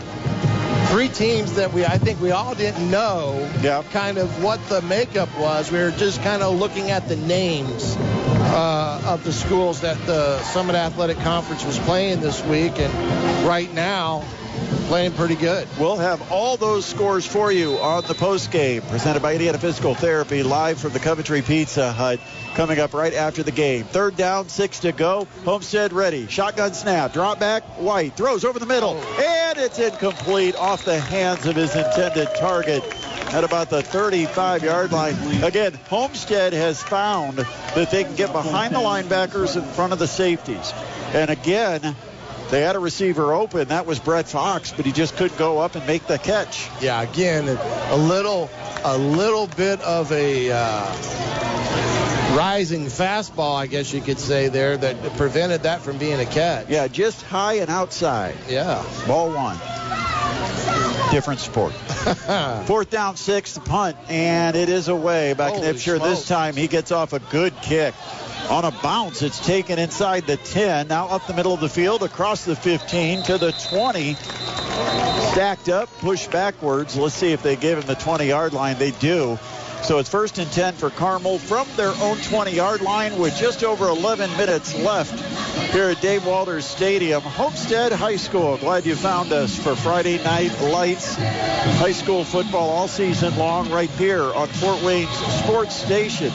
three teams that we I think we all didn't know kind of what the makeup was. We were just kind of looking at the names uh, of the schools that the Summit Athletic Conference was playing this week, and right now playing pretty good. We'll have all those scores for you on the post game, presented by Indiana Physical Therapy, live from the Coventry Pizza Hut, coming up right after the game. Third down, six to go. Homestead ready. Shotgun snap. Drop back. White throws over the middle, and it's incomplete off the hands of his intended target at about the 35 yard line. Again, Homestead has found that they can get behind the linebackers in front of the safeties. And again, they had a receiver open. That was Brett Fox, but he just couldn't go up and make the catch. Yeah, again, a little, a little bit of a uh, rising fastball, I guess you could say there, that prevented that from being a catch. Yeah, just high and outside. Yeah. Ball one. Different sport. Fourth down, six, the punt, and it is away by Knipscher. This time he gets off a good kick. On a bounce, it's taken inside the 10, now up the middle of the field, across the 15 to the 20. Stacked up, pushed backwards. Let's see if they give him the 20 yard line. They do. So it's first and 10 for Carmel from their own 20 yard line with just over 11 minutes left here at Dave Walters Stadium. Homestead High School. Glad you found us for Friday Night Lights. High school football all season long right here on Fort Wayne's Sports Station.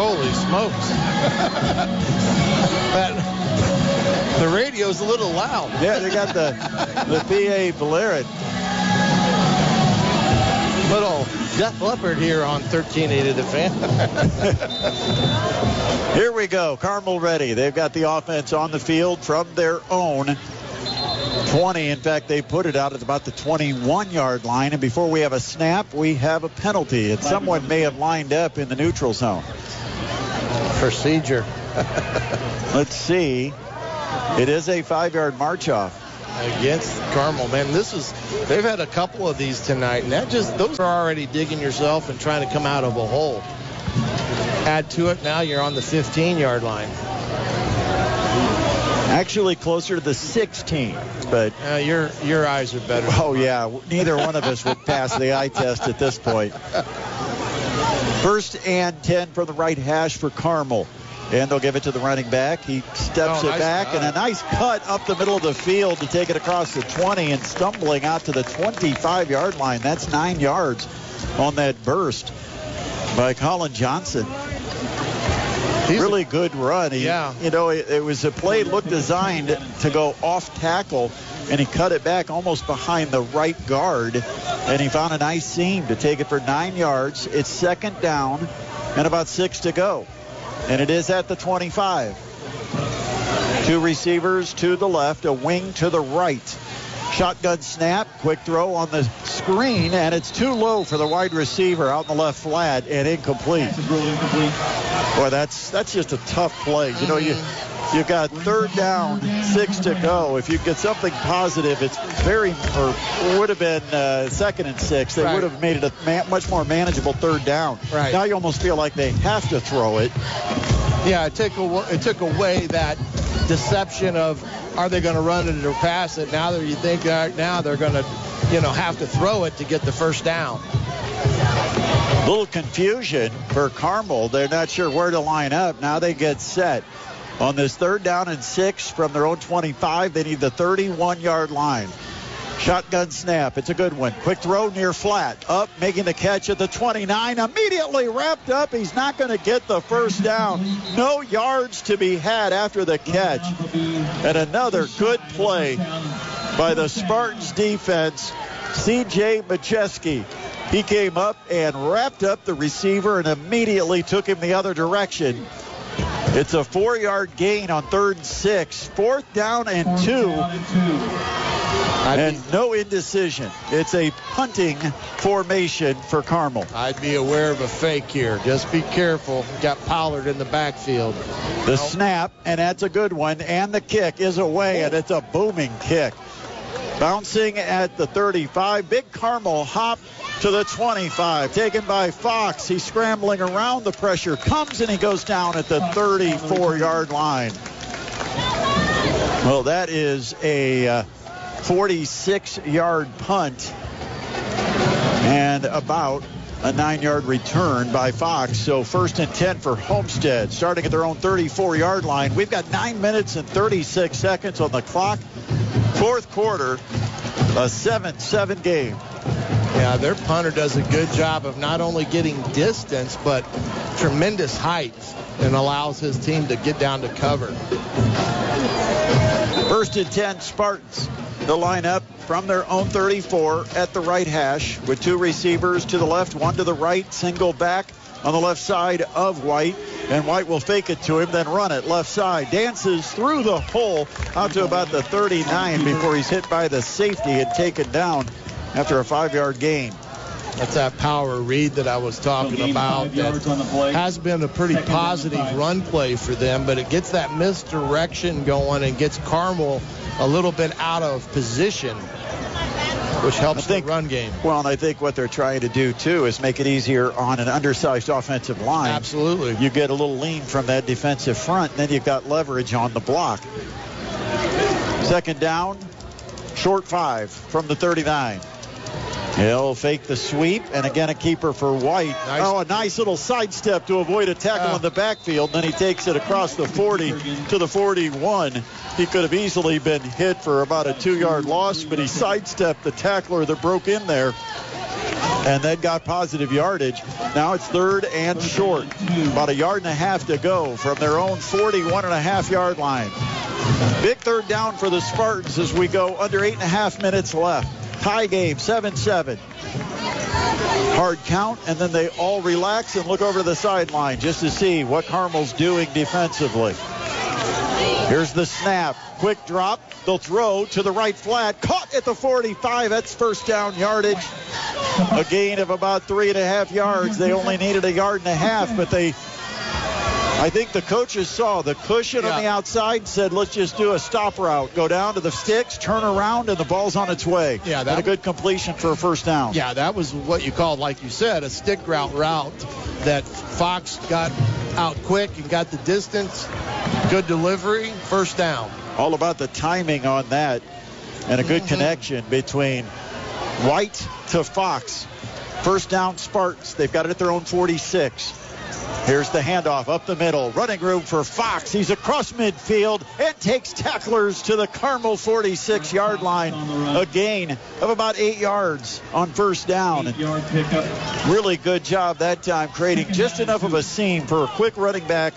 Holy smokes. that, the radio's a little loud. Yeah, they got the, the PA blaring. Little Def Leppard here on 1380 The Fan. Here we go. Carmel ready. They've got the offense on the field from their own 20. In fact, they put it out at about the 21 yard line. And before we have a snap, we have a penalty. And someone may have lined up in the neutral zone. Procedure. Let's see. It is a five yard march off. Against Carmel, man. This is they've had a couple of these tonight, and that just those are already digging yourself and trying to come out of a hole. Add to it, now you're on the 15 yard line. Actually, closer to the 16. But uh, your your eyes are better. Oh yeah, neither one of us would pass the eye test at this point. First and 10 from the right hash for Carmel. And they'll give it to the running back. He steps Oh, it nice back cut. and a nice cut up the middle of the field to take it across the 20 and stumbling out to the 25 yard line. That's nine yards on that burst by Colin Johnson. Really good run. He, Yeah. You know, it, it was a play looked designed to go off tackle, and he cut it back almost behind the right guard, and he found a nice seam to take it for nine yards. It's second down and about six to go, and it is at the 25. Two receivers to the left, a wing to the right. Shotgun snap, quick throw on the screen, and it's too low for the wide receiver out in the left flat and incomplete. Boy, that's that's just a tough play. You know, you you got third down, six to go. If you get something positive, it's very or would have been uh, second and six. They Right. would have made it a ma- much more manageable third down. Right. Now you almost feel like they have to throw it. Yeah, it took it took away that deception of are they going to run it or pass it. Now that you think now they're going to, you know, have to throw it to get the first down. Little confusion for Carmel. They're not sure where to line up. Now they get set. On this third down and six from their own 25, they need the 31 yard line. Shotgun snap. It's a good one. Quick throw near flat. Up, making the catch at the 29. Immediately wrapped up. He's not going to get the first down. No yards to be had after the catch. And another good play by the Spartans defense. C.J. Majeski. He came up and wrapped up the receiver and immediately took him the other direction. It's a four yard gain on third and six. Fourth down and two. And no indecision. It's a punting formation for Carmel. I'd be aware of a fake here. Just be careful. Got Pollard in the backfield. The snap, and that's a good one, and the kick is away, and it's a booming kick. Bouncing at the 35. Big Carmel hop to the 25. Taken by Fox. He's scrambling around. The pressure comes, and he goes down at the 34 yard line. Well, that is a uh, 46 yard punt and about a nine yard return by Fox. So first and 10 for Homestead, starting at their own 34 yard line. We've got nine minutes and 36 seconds on the clock. Fourth quarter, a 7 7 game. Yeah, their punter does a good job of not only getting distance, but tremendous height and allows his team to get down to cover. First and 10 Spartans. The lineup from their own 34 at the right hash with two receivers to the left, one to the right, single back on the left side of White. And White will fake it to him, then run it left side. Dances through the hole out to about the 39 before he's hit by the safety and taken down after a five yard gain. That's that power read that I was talking about that has been a pretty positive run play for them, but it gets that misdirection going and gets Carmel a little bit out of position, which helps think, the run game. Well, and I think what they're trying to do too is make it easier on an undersized offensive line. Absolutely. You get a little lean from that defensive front, and then you've got leverage on the block. Second down, short five from the 39. He'll fake the sweep, and again a keeper for White. Nice. Oh, a nice little sidestep to avoid a tackle Uh. in the backfield. Then he takes it across the 40 to the 41. He could have easily been hit for about a two-yard loss, but he sidestepped the tackler that broke in there and then got positive yardage. Now it's third and short. About a yard and a half to go from their own 41 and a half yard line. Big third down for the Spartans as we go under eight and a half minutes left. Tie game, 7-7. Hard count, and then they all relax and look over to the sideline just to see what Carmel's doing defensively. Here's the snap. Quick drop. They'll throw to the right flat. Caught at the 45. That's first down yardage. A gain of about three and a half yards. They only needed a yard and a half, but they. I think the coaches saw the cushion on the outside and said, let's just do a stop route. Go down to the sticks, turn around, and the ball's on its way. Yeah, that- and a good completion for a first down. Yeah, that was what you called, like you said, a stick route route that Fox got out quick and got the distance. Good delivery, first down. all about the timing on that and a good mm-hmm. connection between White to Fox. First down Spartans. They've got it at their own 46. Here's the handoff up the middle. Running room for Fox. He's across midfield and takes tacklers to the Carmel 46 yard line. A gain of about eight yards on first down. And Yard pickup. really good job that time creating just enough of a seam for a quick running back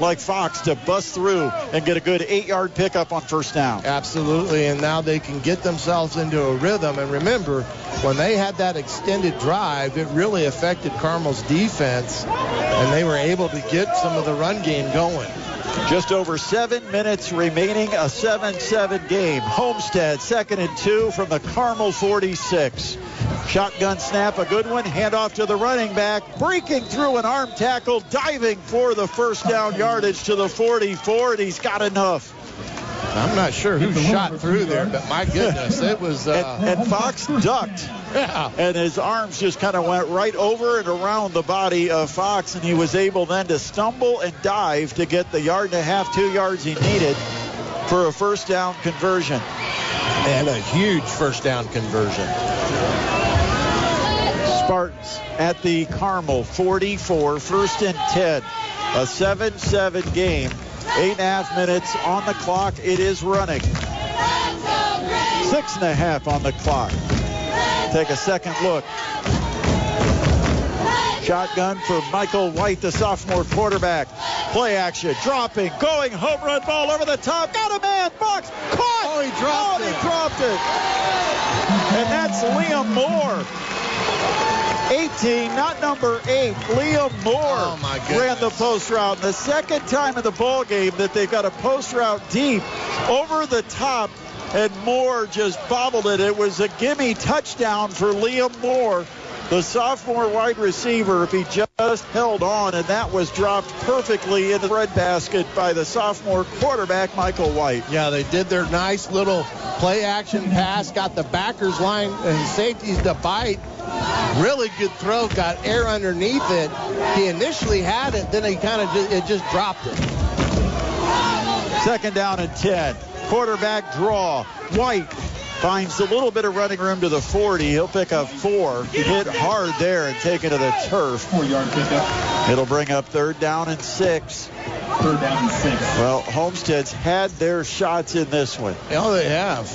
like Fox to bust through and get a good eight yard pickup on first down. Absolutely, and now they can get themselves into a rhythm. And remember, when they had that extended drive, it really affected Carmel's defense, and they were able to get some of the run game going. Just over seven minutes remaining, a 7-7 game. Homestead, second and two from the Carmel 46. Shotgun snap, a good one. Handoff to the running back, breaking through an arm tackle, diving for the first down yardage to the 44, and he's got enough. I'm not sure who shot through there, but my goodness, it was. Uh, and, and Fox ducked. Yeah. And his arms just kind of went right over and around the body of Fox, and he was able then to stumble and dive to get the yard and a half, two yards he needed for a first down conversion. And a huge first down conversion. Spartans at the Carmel, 44, first and 10. A 7-7 game. Eight and a half minutes on the clock. It is running. Six and a half on the clock. Take a second look. Shotgun for Michael White, the sophomore quarterback. Play action, dropping, going, home run ball over the top. Got a man, Fox, caught. Oh, he dropped oh, it. he dropped it. And that's Liam Moore. 18, not number 8. Liam Moore Oh, ran the post route. The second time in the ball game that they've got a post route deep over the top, and Moore just bobbled it. It was a gimme touchdown for Liam Moore, the sophomore wide receiver, if he just held on, and that was dropped perfectly in the red basket by the sophomore quarterback, Michael White. Yeah, they did their nice little play action pass, got the backers line and safeties to bite. Really good throw, got air underneath it. He initially had it, then he kind of just, it just dropped it. Second down and 10. Quarterback draw. White finds a little bit of running room to the 40. He'll pick up four. Hit hard there and take it to the turf. Four-yard pickup. It'll bring up third down and six. Third down and six. Well, Homestead's had their shots in this one. Oh, they have.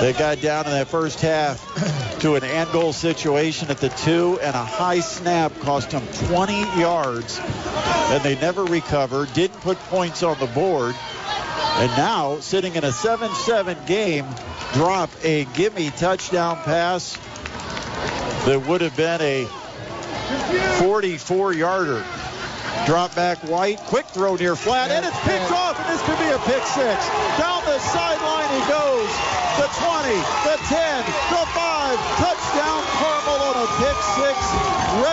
They got down in that first half to an end goal situation at the two, and a high snap cost them 20 yards, and they never recovered, didn't put points on the board, and now sitting in a 7-7 game, drop a gimme touchdown pass that would have been a 44-yarder. Drop back White, quick throw near flat, and it's picked off, and this could be a pick six. Down the sideline he goes. The 20, the 10, the 5, touchdown Carmel on a pick six. All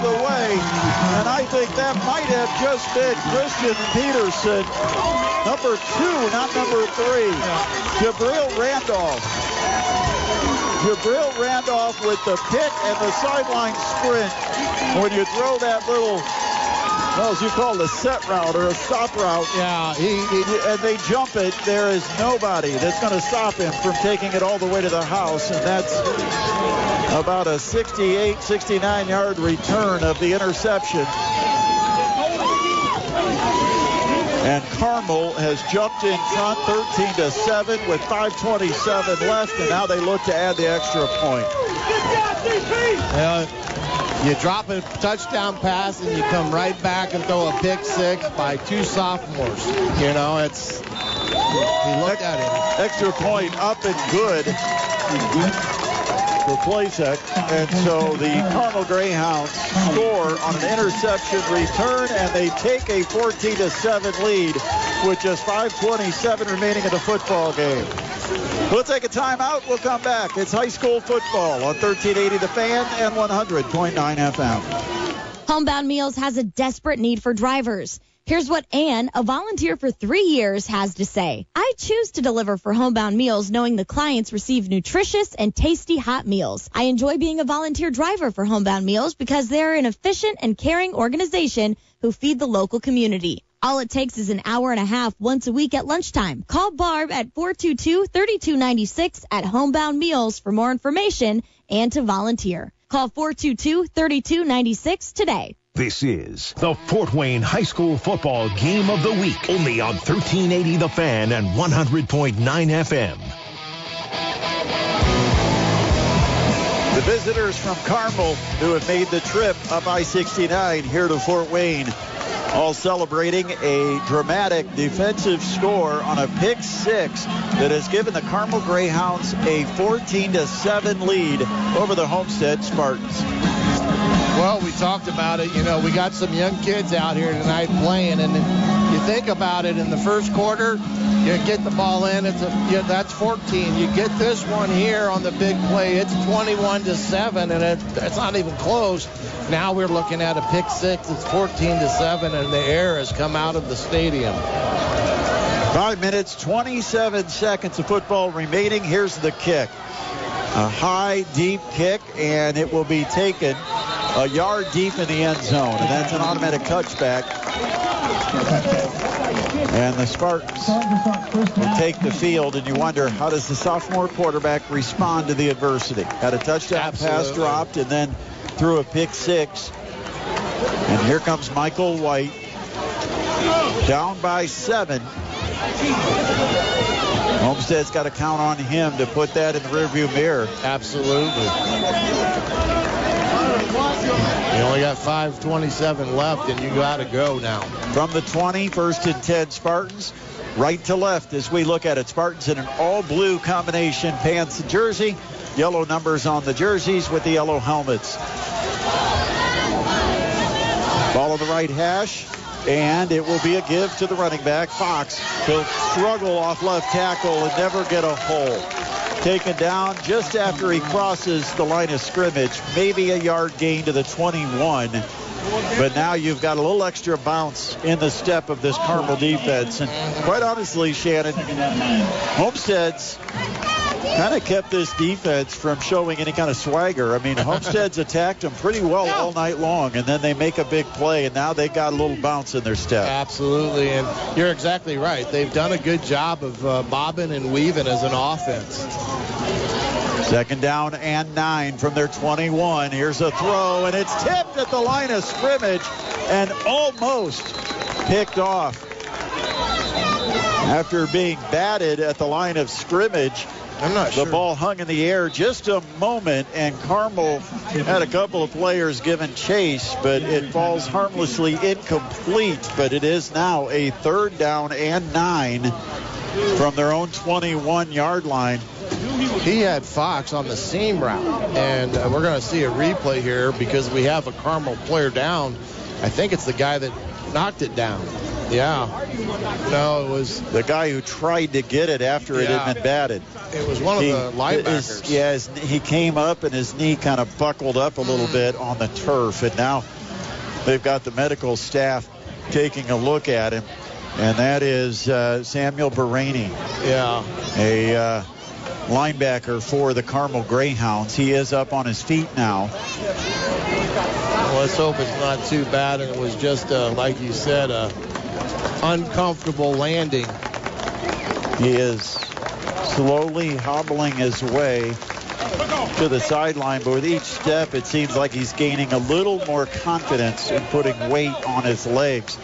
the way, and I think that might have just been Christian Peterson. Number two, not number three. Jabril Randolph. Jabril Randolph with the pick and the sideline sprint. When you throw that little well, as you call it, a set route or a stop route. Yeah, he, he and they jump it. There is nobody that's going to stop him from taking it all the way to the house, and that's about a 68, 69 yard return of the interception. And Carmel has jumped in front 13 to 7 with 527 left, and now they look to add the extra point. Uh, you drop a touchdown pass and you come right back and throw a pick six by two sophomores. You know, it's at him. Extra point up and good for Playset. And so the Carmel Greyhounds score on an interception return, and they take a 14 to 7 lead with just 5:27 remaining in the football game. We'll take a timeout. We'll come back. It's high school football on 1380 The Fan and 100.9 FM. Homebound Meals has a desperate need for drivers. Here's what Ann, a volunteer for three years, has to say. I choose to deliver for Homebound Meals knowing the clients receive nutritious and tasty hot meals. I enjoy being a volunteer driver for Homebound Meals because they're an efficient and caring organization who feed the local community. All it takes is an hour and a half once a week at lunchtime. Call Barb at 422-3296 at Homebound Meals for more information and to volunteer. Call 422-3296 today. This is the Fort Wayne High School Football Game of the Week, only on 1380 The Fan and 100.9 FM. The visitors from Carmel who have made the trip up I-69 here to Fort Wayne, all celebrating a dramatic defensive score on a pick six that has given the Carmel Greyhounds a 14 to 7 lead over the Homestead Spartans. Well, we talked about it. You know, we got some young kids out here tonight playing, and you think about it in the first quarter, you get the ball in, it's a that's 14. You get this one here on the big play, it's 21 to seven, and it, it's not even close. Now we're looking at a pick six. It's 14 to seven, and the air has come out of the stadium. Five minutes, 27 seconds of football remaining. Here's the kick. A high, deep kick, and it will be taken a yard deep in the end zone. And that's an automatic touchback. And the Spartans will take the field, and you wonder how does the sophomore quarterback respond to the adversity? Had a touchdown pass dropped, and then threw a pick six. And here comes Michael White, down by seven. Homestead's got to count on him to put that in the rearview mirror. Absolutely. You only got 5:27 left, and you got to go now. From the 20, first and 10 Spartans. Right to left as we look at it. Spartans in an all blue combination pants and jersey. Yellow numbers on the jerseys with the yellow helmets. Ball on the right hash. And it will be a give to the running back, Fox. He'll struggle off left tackle and never get a hole. Taken down just after he crosses the line of scrimmage. Maybe a yard gain to the 21. But now you've got a little extra bounce in the step of this Carmel defense. And quite honestly, Shannon, Homestead's kind of kept this defense from showing any kind of swagger. I mean, Homestead's attacked them pretty well all night long, and then they make a big play, and now they got a little bounce in their step. Absolutely, and you're exactly right. They've done a good job of uh, bobbing and weaving as an offense. Second down and nine from their 21. Here's a throw, and it's tipped at the line of scrimmage and almost picked off. After being batted at the line of scrimmage, I'm not the sure. ball hung in the air just a moment, and Carmel had a couple of players given chase, but it falls harmlessly incomplete. But it is now a third down and nine from their own 21 yard line. He had Fox on the seam route, and uh, we're going to see a replay here because we have a Carmel player down. I think it's the guy that knocked it down. Yeah. No, it was The guy who tried to get it after it had been batted. it was one of the linebackers. his- yeah, his, he came up and his knee kind of buckled up a little bit on the turf, and now they've got the medical staff taking a look at him, and that is uh, Samuel Baraney, Yeah. a uh, linebacker for the Carmel Greyhounds. He is up on his feet now. Well, let's hope it's not too bad, and it was just, uh, like you said, a uncomfortable landing. He is slowly hobbling his way to the sideline, but with each step, it seems like he's gaining a little more confidence in putting weight on his legs.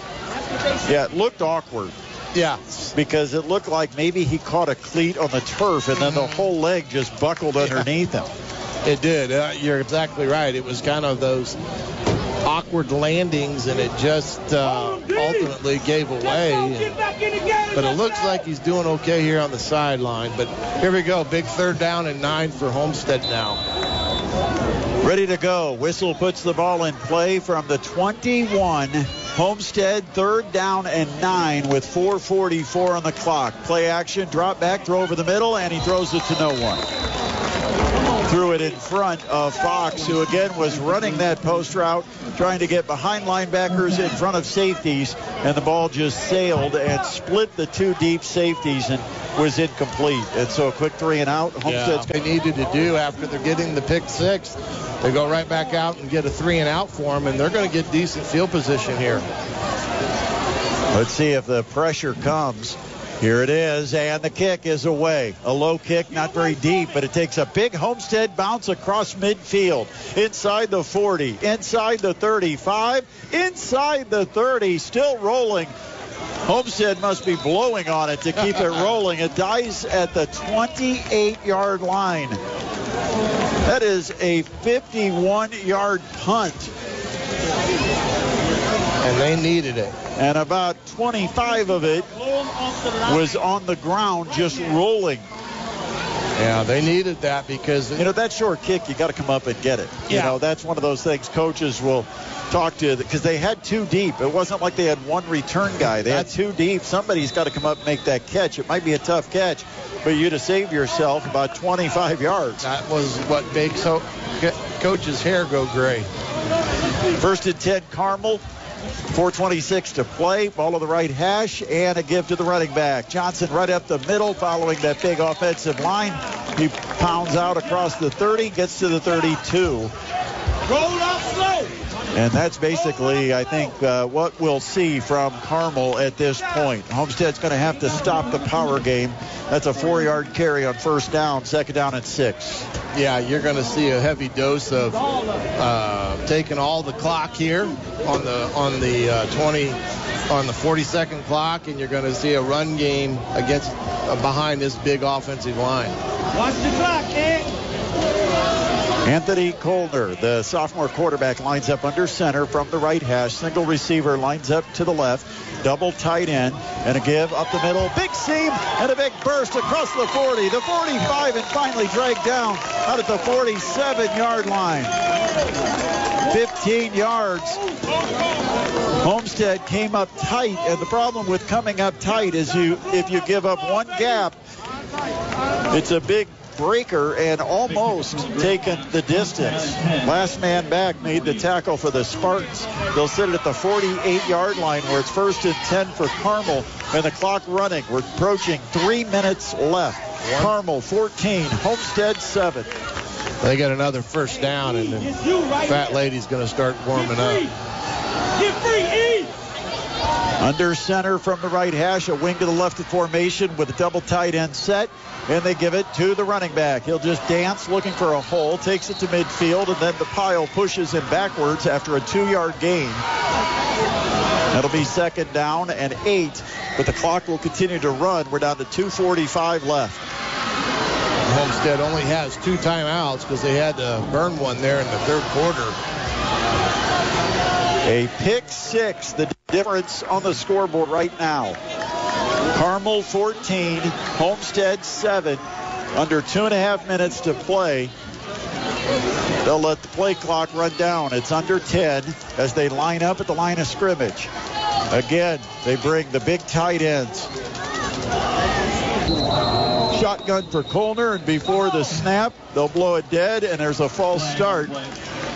Yeah, it looked awkward Yeah. because it looked like maybe he caught a cleat on the turf and then the whole leg just buckled underneath him. It did. Uh, you're exactly right. It was kind of those awkward landings, and it just uh, ultimately gave away. And- but it looks like he's doing okay here on the sideline. But here we go. Big third down and nine for Homestead now. Ready to go. Whistle puts the ball in play from the 21. Homestead third down and nine with 4:44 on the clock. Play action, drop back, throw over the middle, and he throws it to no one. Threw it in front of Fox, who again was running that post route, trying to get behind linebackers in front of safeties, and the ball just sailed and split the two deep safeties and was incomplete. And so a quick three and out. Homestead's they needed to do after they're getting the pick six. They go right back out and get a three and out for them, and they're going to get decent field position here. Let's see if the pressure comes. Here it is, and the kick is away. A low kick, not very deep, but it takes a big Homestead bounce across midfield. Inside the 40, inside the 35, inside the 30, still rolling. Homestead must be blowing on it to keep it rolling. It dies at the 28 yard line. That is a 51 yard punt. And they needed it. And about 25 of it was on the ground just rolling. Yeah, they needed that because You know, that short kick, you got to come up and get it. You Yeah. know, that's one of those things coaches will talk to because they had two deep. It wasn't like they had one return guy. They had two deep. Somebody's got to come up and make that catch. It might be a tough catch, but you'd have saved yourself about 25 yards. that was what makes ho- coach's hair go gray. First and 10, Carmel. 426 to play. Ball to the right hash and a give to the running back. Johnson right up the middle following that big offensive line. He pounds out across the 30, gets to the 32. Roll up slow. And that's basically, I think, uh, what we'll see from Carmel at this point. Homestead's going to have to stop the power game. That's a four-yard carry on first down, second down and six. Yeah, you're going to see a heavy dose of uh, taking all the clock here on the on the uh, 20 on the 40 second clock, and you're going to see a run game against uh, behind this big offensive line. Watch the clock, Ed. Anthony Colner, the sophomore quarterback, lines up under center from the right hash. Single receiver lines up to the left. Double tight end and a give up the middle. Big seam and a big burst across the 40, the 45, and finally dragged down out at the 47 yard line. 15 yards. Homestead came up tight, and the problem with coming up tight is you if you give up one gap, it's a big breaker and almost taken the distance. Last man back made the tackle for the Spartans. They'll sit it at the 48 yard line where it's first and 10 for Carmel and the clock running. We're approaching three minutes left. Carmel 14, Homestead 7. They got another first down, and the fat lady's going to start warming up. Get free, E. Under center from the right hash, a wing to the left of formation with a double tight end set, and they give it to the running back. He'll just dance looking for a hole, takes it to midfield, and then the pile pushes him backwards after a two-yard gain. That'll be second down and eight, but the clock will continue to run. We're down to 2.45 left. Homestead only has two timeouts because they had to burn one there in the third quarter. A pick six, the difference on the scoreboard right now. Carmel 14, Homestead 7. Under two and a half minutes to play. They'll let the play clock run down. It's under 10 as they line up at the line of scrimmage. Again, they bring the big tight ends. Shotgun for Colner, and before the snap, they'll blow it dead, and there's a false start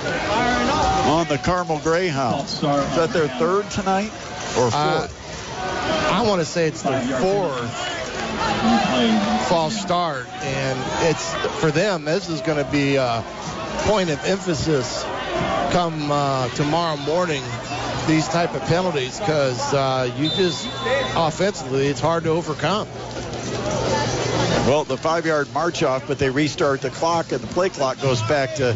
on the Carmel Greyhounds. Is that their third tonight or Uh, fourth? I want to say it's their fourth false start, and it's for them. This is going to be a point of emphasis come uh, tomorrow morning. These type of penalties, because uh, you just offensively, it's hard to overcome. Well, the five-yard march off, but they restart the clock, and the play clock goes back to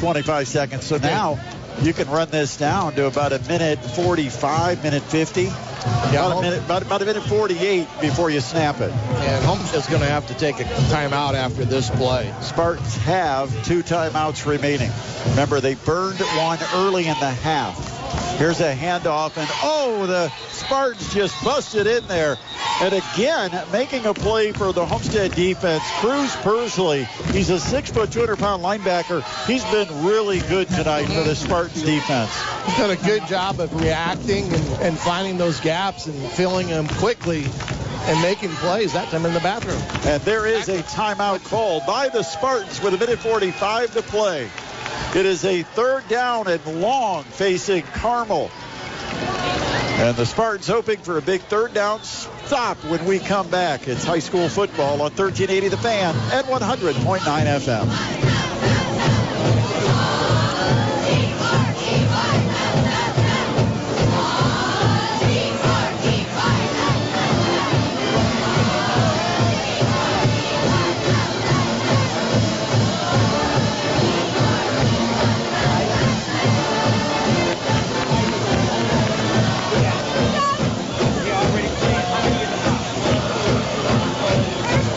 25 seconds. So now you can run this down to about a minute 45, minute 50. about, a minute, about, about a minute 48 before you snap it. And is going to have to take a timeout after this play. Spartans have two timeouts remaining. Remember, they burned one early in the half. Here's a handoff, and oh, the Spartans just busted in there. And again, making a play for the Homestead defense, Cruz Persley. He's a six foot, 200 pound linebacker. He's been really good tonight for the Spartans defense. He's done a good job of reacting and, and finding those gaps and filling them quickly and making plays. That time in the bathroom. And there is a timeout called by the Spartans with a minute 45 to play. It is a third down and long facing Carmel. And the Spartans hoping for a big third down stop when we come back. It's high school football on 1380 The Fan and 100.9 FM.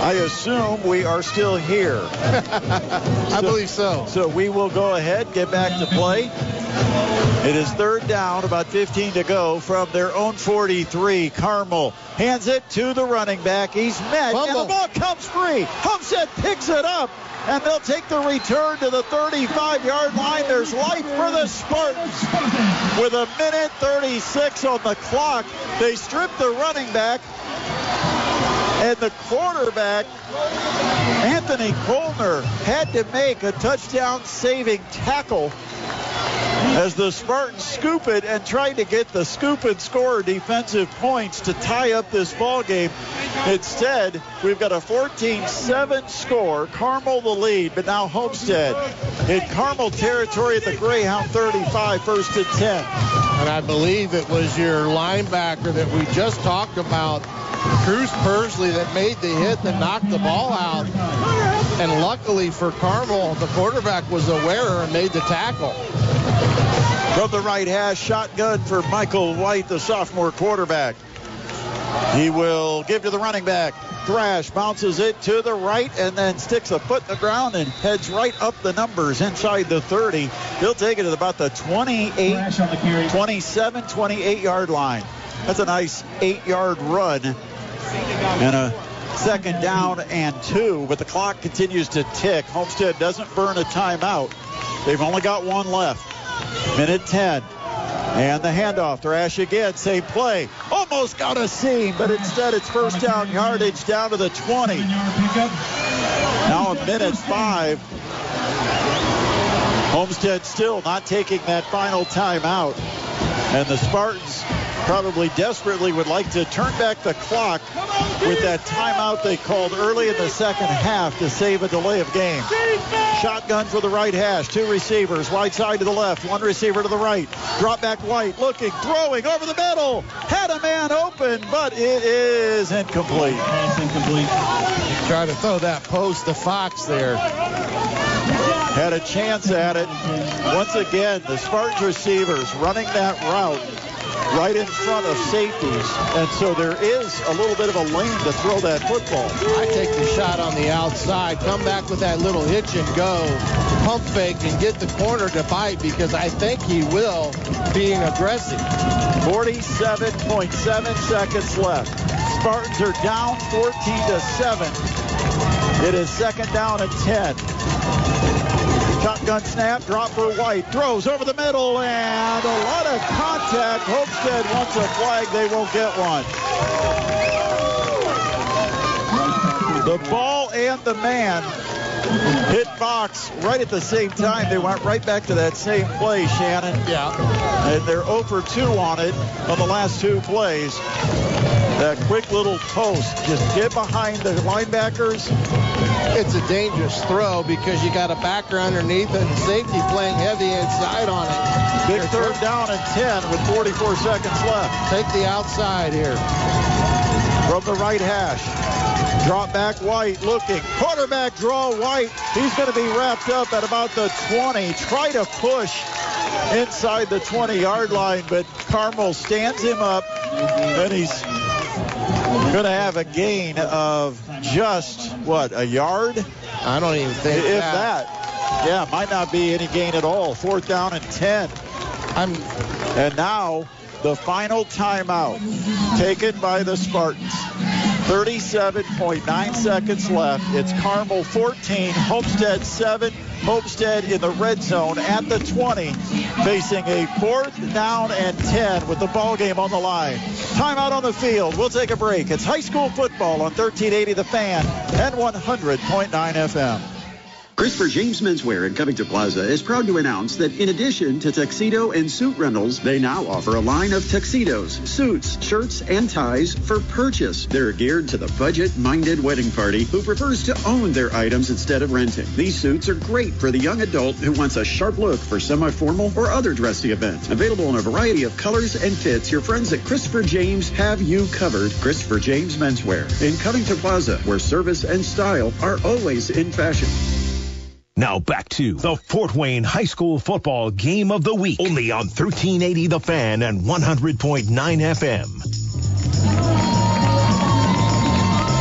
I assume we are still here. I believe so. So we will go ahead, get back to play. It is third down, about 15 to go from their own 43. Carmel hands it to the running back. He's met, and the ball comes free. Homestead picks it up, and they'll take the return to the 35-yard line. There's life for the Spartans. With a minute 36 on the clock, they strip the running back, and the quarterback, Anthony Colner, had to make a touchdown saving tackle as the Spartans scoop it and try to get the scoop and score defensive points to tie up this ball game. Instead, we've got a 14-7 score. Carmel the lead, but now Homestead in Carmel territory at the Greyhound 35, first and 10. And I believe it was your linebacker that we just talked about, Cruz Persley, that made the hit that knocked the ball out. And luckily for Carmel, the quarterback was aware and made the tackle. From the right hash, shotgun for Michael White, the sophomore quarterback. He will give to the running back. Thrash bounces it to the right and then sticks a foot in the ground and heads right up the numbers inside the 30. He'll take it to about the 28, 27, 28 yard line. That's a nice eight yard run and a second down and two, but the clock continues to tick. Homestead doesn't burn a timeout. They've only got one left. Minute 10. And the handoff. Thrash again. Same play. Almost got a seam, but instead it's first down yardage down to the 20. Now a minute five. Homestead still not taking that final timeout. And the Spartans probably desperately would like to turn back the clock with that timeout they called early in the second half to save a delay of game. Shotgun for the right hash. Two receivers, wide side to the left, one receiver to the right. Drop back White, looking, throwing over the middle. Had a man open, but it is incomplete. incomplete. Try to throw that post to Fox there. Had a chance at it. Once again, the Spartans receivers running that route right in front of safeties. And so there is a little bit of a lane to throw that football. I take the shot on the outside, come back with that little hitch and go, pump fake and get the corner to bite because I think he will, being aggressive. 47.7 seconds left. Spartans are down 14 to 7. It is second down and 10. Shotgun snap, drop for White, throws over the middle, and a lot of contact. Homestead wants a flag. They won't get one. The ball and the man hit Fox right at the same time. They went right back to that same play, Shannon. Yeah. And they're 0 for 2 on it on the last two plays. That quick little post, just get behind the linebackers. It's a dangerous throw because you got a backer underneath and safety playing heavy inside on it. Big third down and 10 with 44 seconds left. Take the outside here. From the right hash. Drop back White looking. Quarterback draw White. He's going to be wrapped up at about the 20. Try to push inside the 20 yard line, but Carmel stands him up and he's going to have a gain of just what a yard I don't even think if that. that yeah might not be any gain at all fourth down and 10 I'm and now the final timeout taken by the Spartans 37.9 seconds left. It's Carmel 14, Homestead 7. Homestead in the red zone at the 20, facing a fourth down and 10 with the ball game on the line. Timeout on the field. We'll take a break. It's high school football on 1380 The Fan and 100.9 FM. Christopher James Menswear in Covington Plaza is proud to announce that in addition to tuxedo and suit rentals, they now offer a line of tuxedos, suits, shirts, and ties for purchase. They're geared to the budget-minded wedding party who prefers to own their items instead of renting. These suits are great for the young adult who wants a sharp look for semi-formal or other dressy events. Available in a variety of colors and fits, your friends at Christopher James have you covered. Christopher James Menswear in Covington Plaza, where service and style are always in fashion. Now back to the Fort Wayne High School Football Game of the Week. Only on 1380 The Fan and 100.9 FM.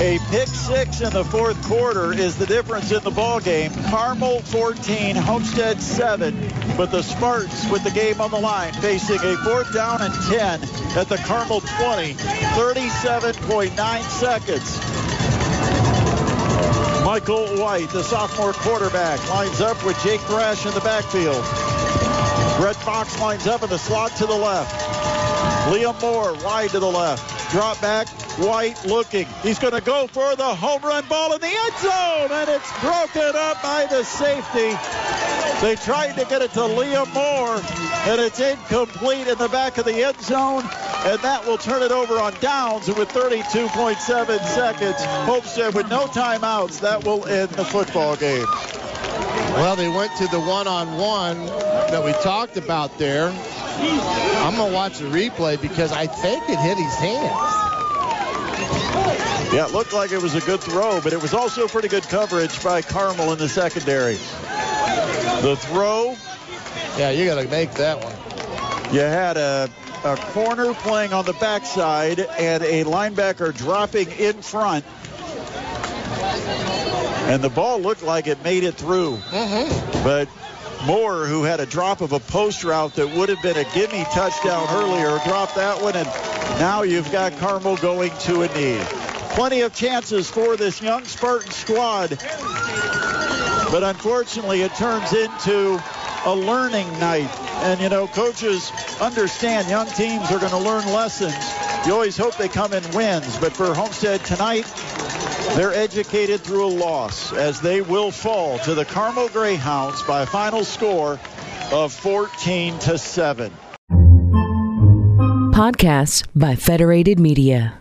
A pick six in the fourth quarter is the difference in the ball game. Carmel 14, Homestead 7, but the Spartans with the game on the line facing a fourth down and 10 at the Carmel 20, 37.9 seconds. Michael White, the sophomore quarterback, lines up with Jake Thrash in the backfield. Brett Fox lines up in the slot to the left. Liam Moore wide to the left. Drop back, White looking. He's going to go for the home run ball in the end zone, and it's broken up by the safety. They tried to get it to Liam Moore, and it's incomplete in the back of the end zone, and that will turn it over on downs. And with 32.7 seconds, Homestead with no timeouts, that will end the football game. Well, they went to the one-on-one that we talked about there. I'm going to watch the replay because I think it hit his hands. Yeah, it looked like it was a good throw, but it was also pretty good coverage by Carmel in the secondary. The throw. Yeah, you got to make that one. You had a, a corner playing on the backside and a linebacker dropping in front. And the ball looked like it made it through. Mm-hmm. But Moore, who had a drop of a post route that would have been a gimme touchdown earlier, dropped that one, and now you've got Carmel going to a knee. Plenty of chances for this young Spartan squad, but unfortunately it turns into a learning night. And, you know, coaches understand young teams are going to learn lessons. You always hope they come in wins, but for Homestead tonight, they're educated through a loss as they will fall to the Carmel Greyhounds by a final score of 14 to 7. Podcasts by Federated Media.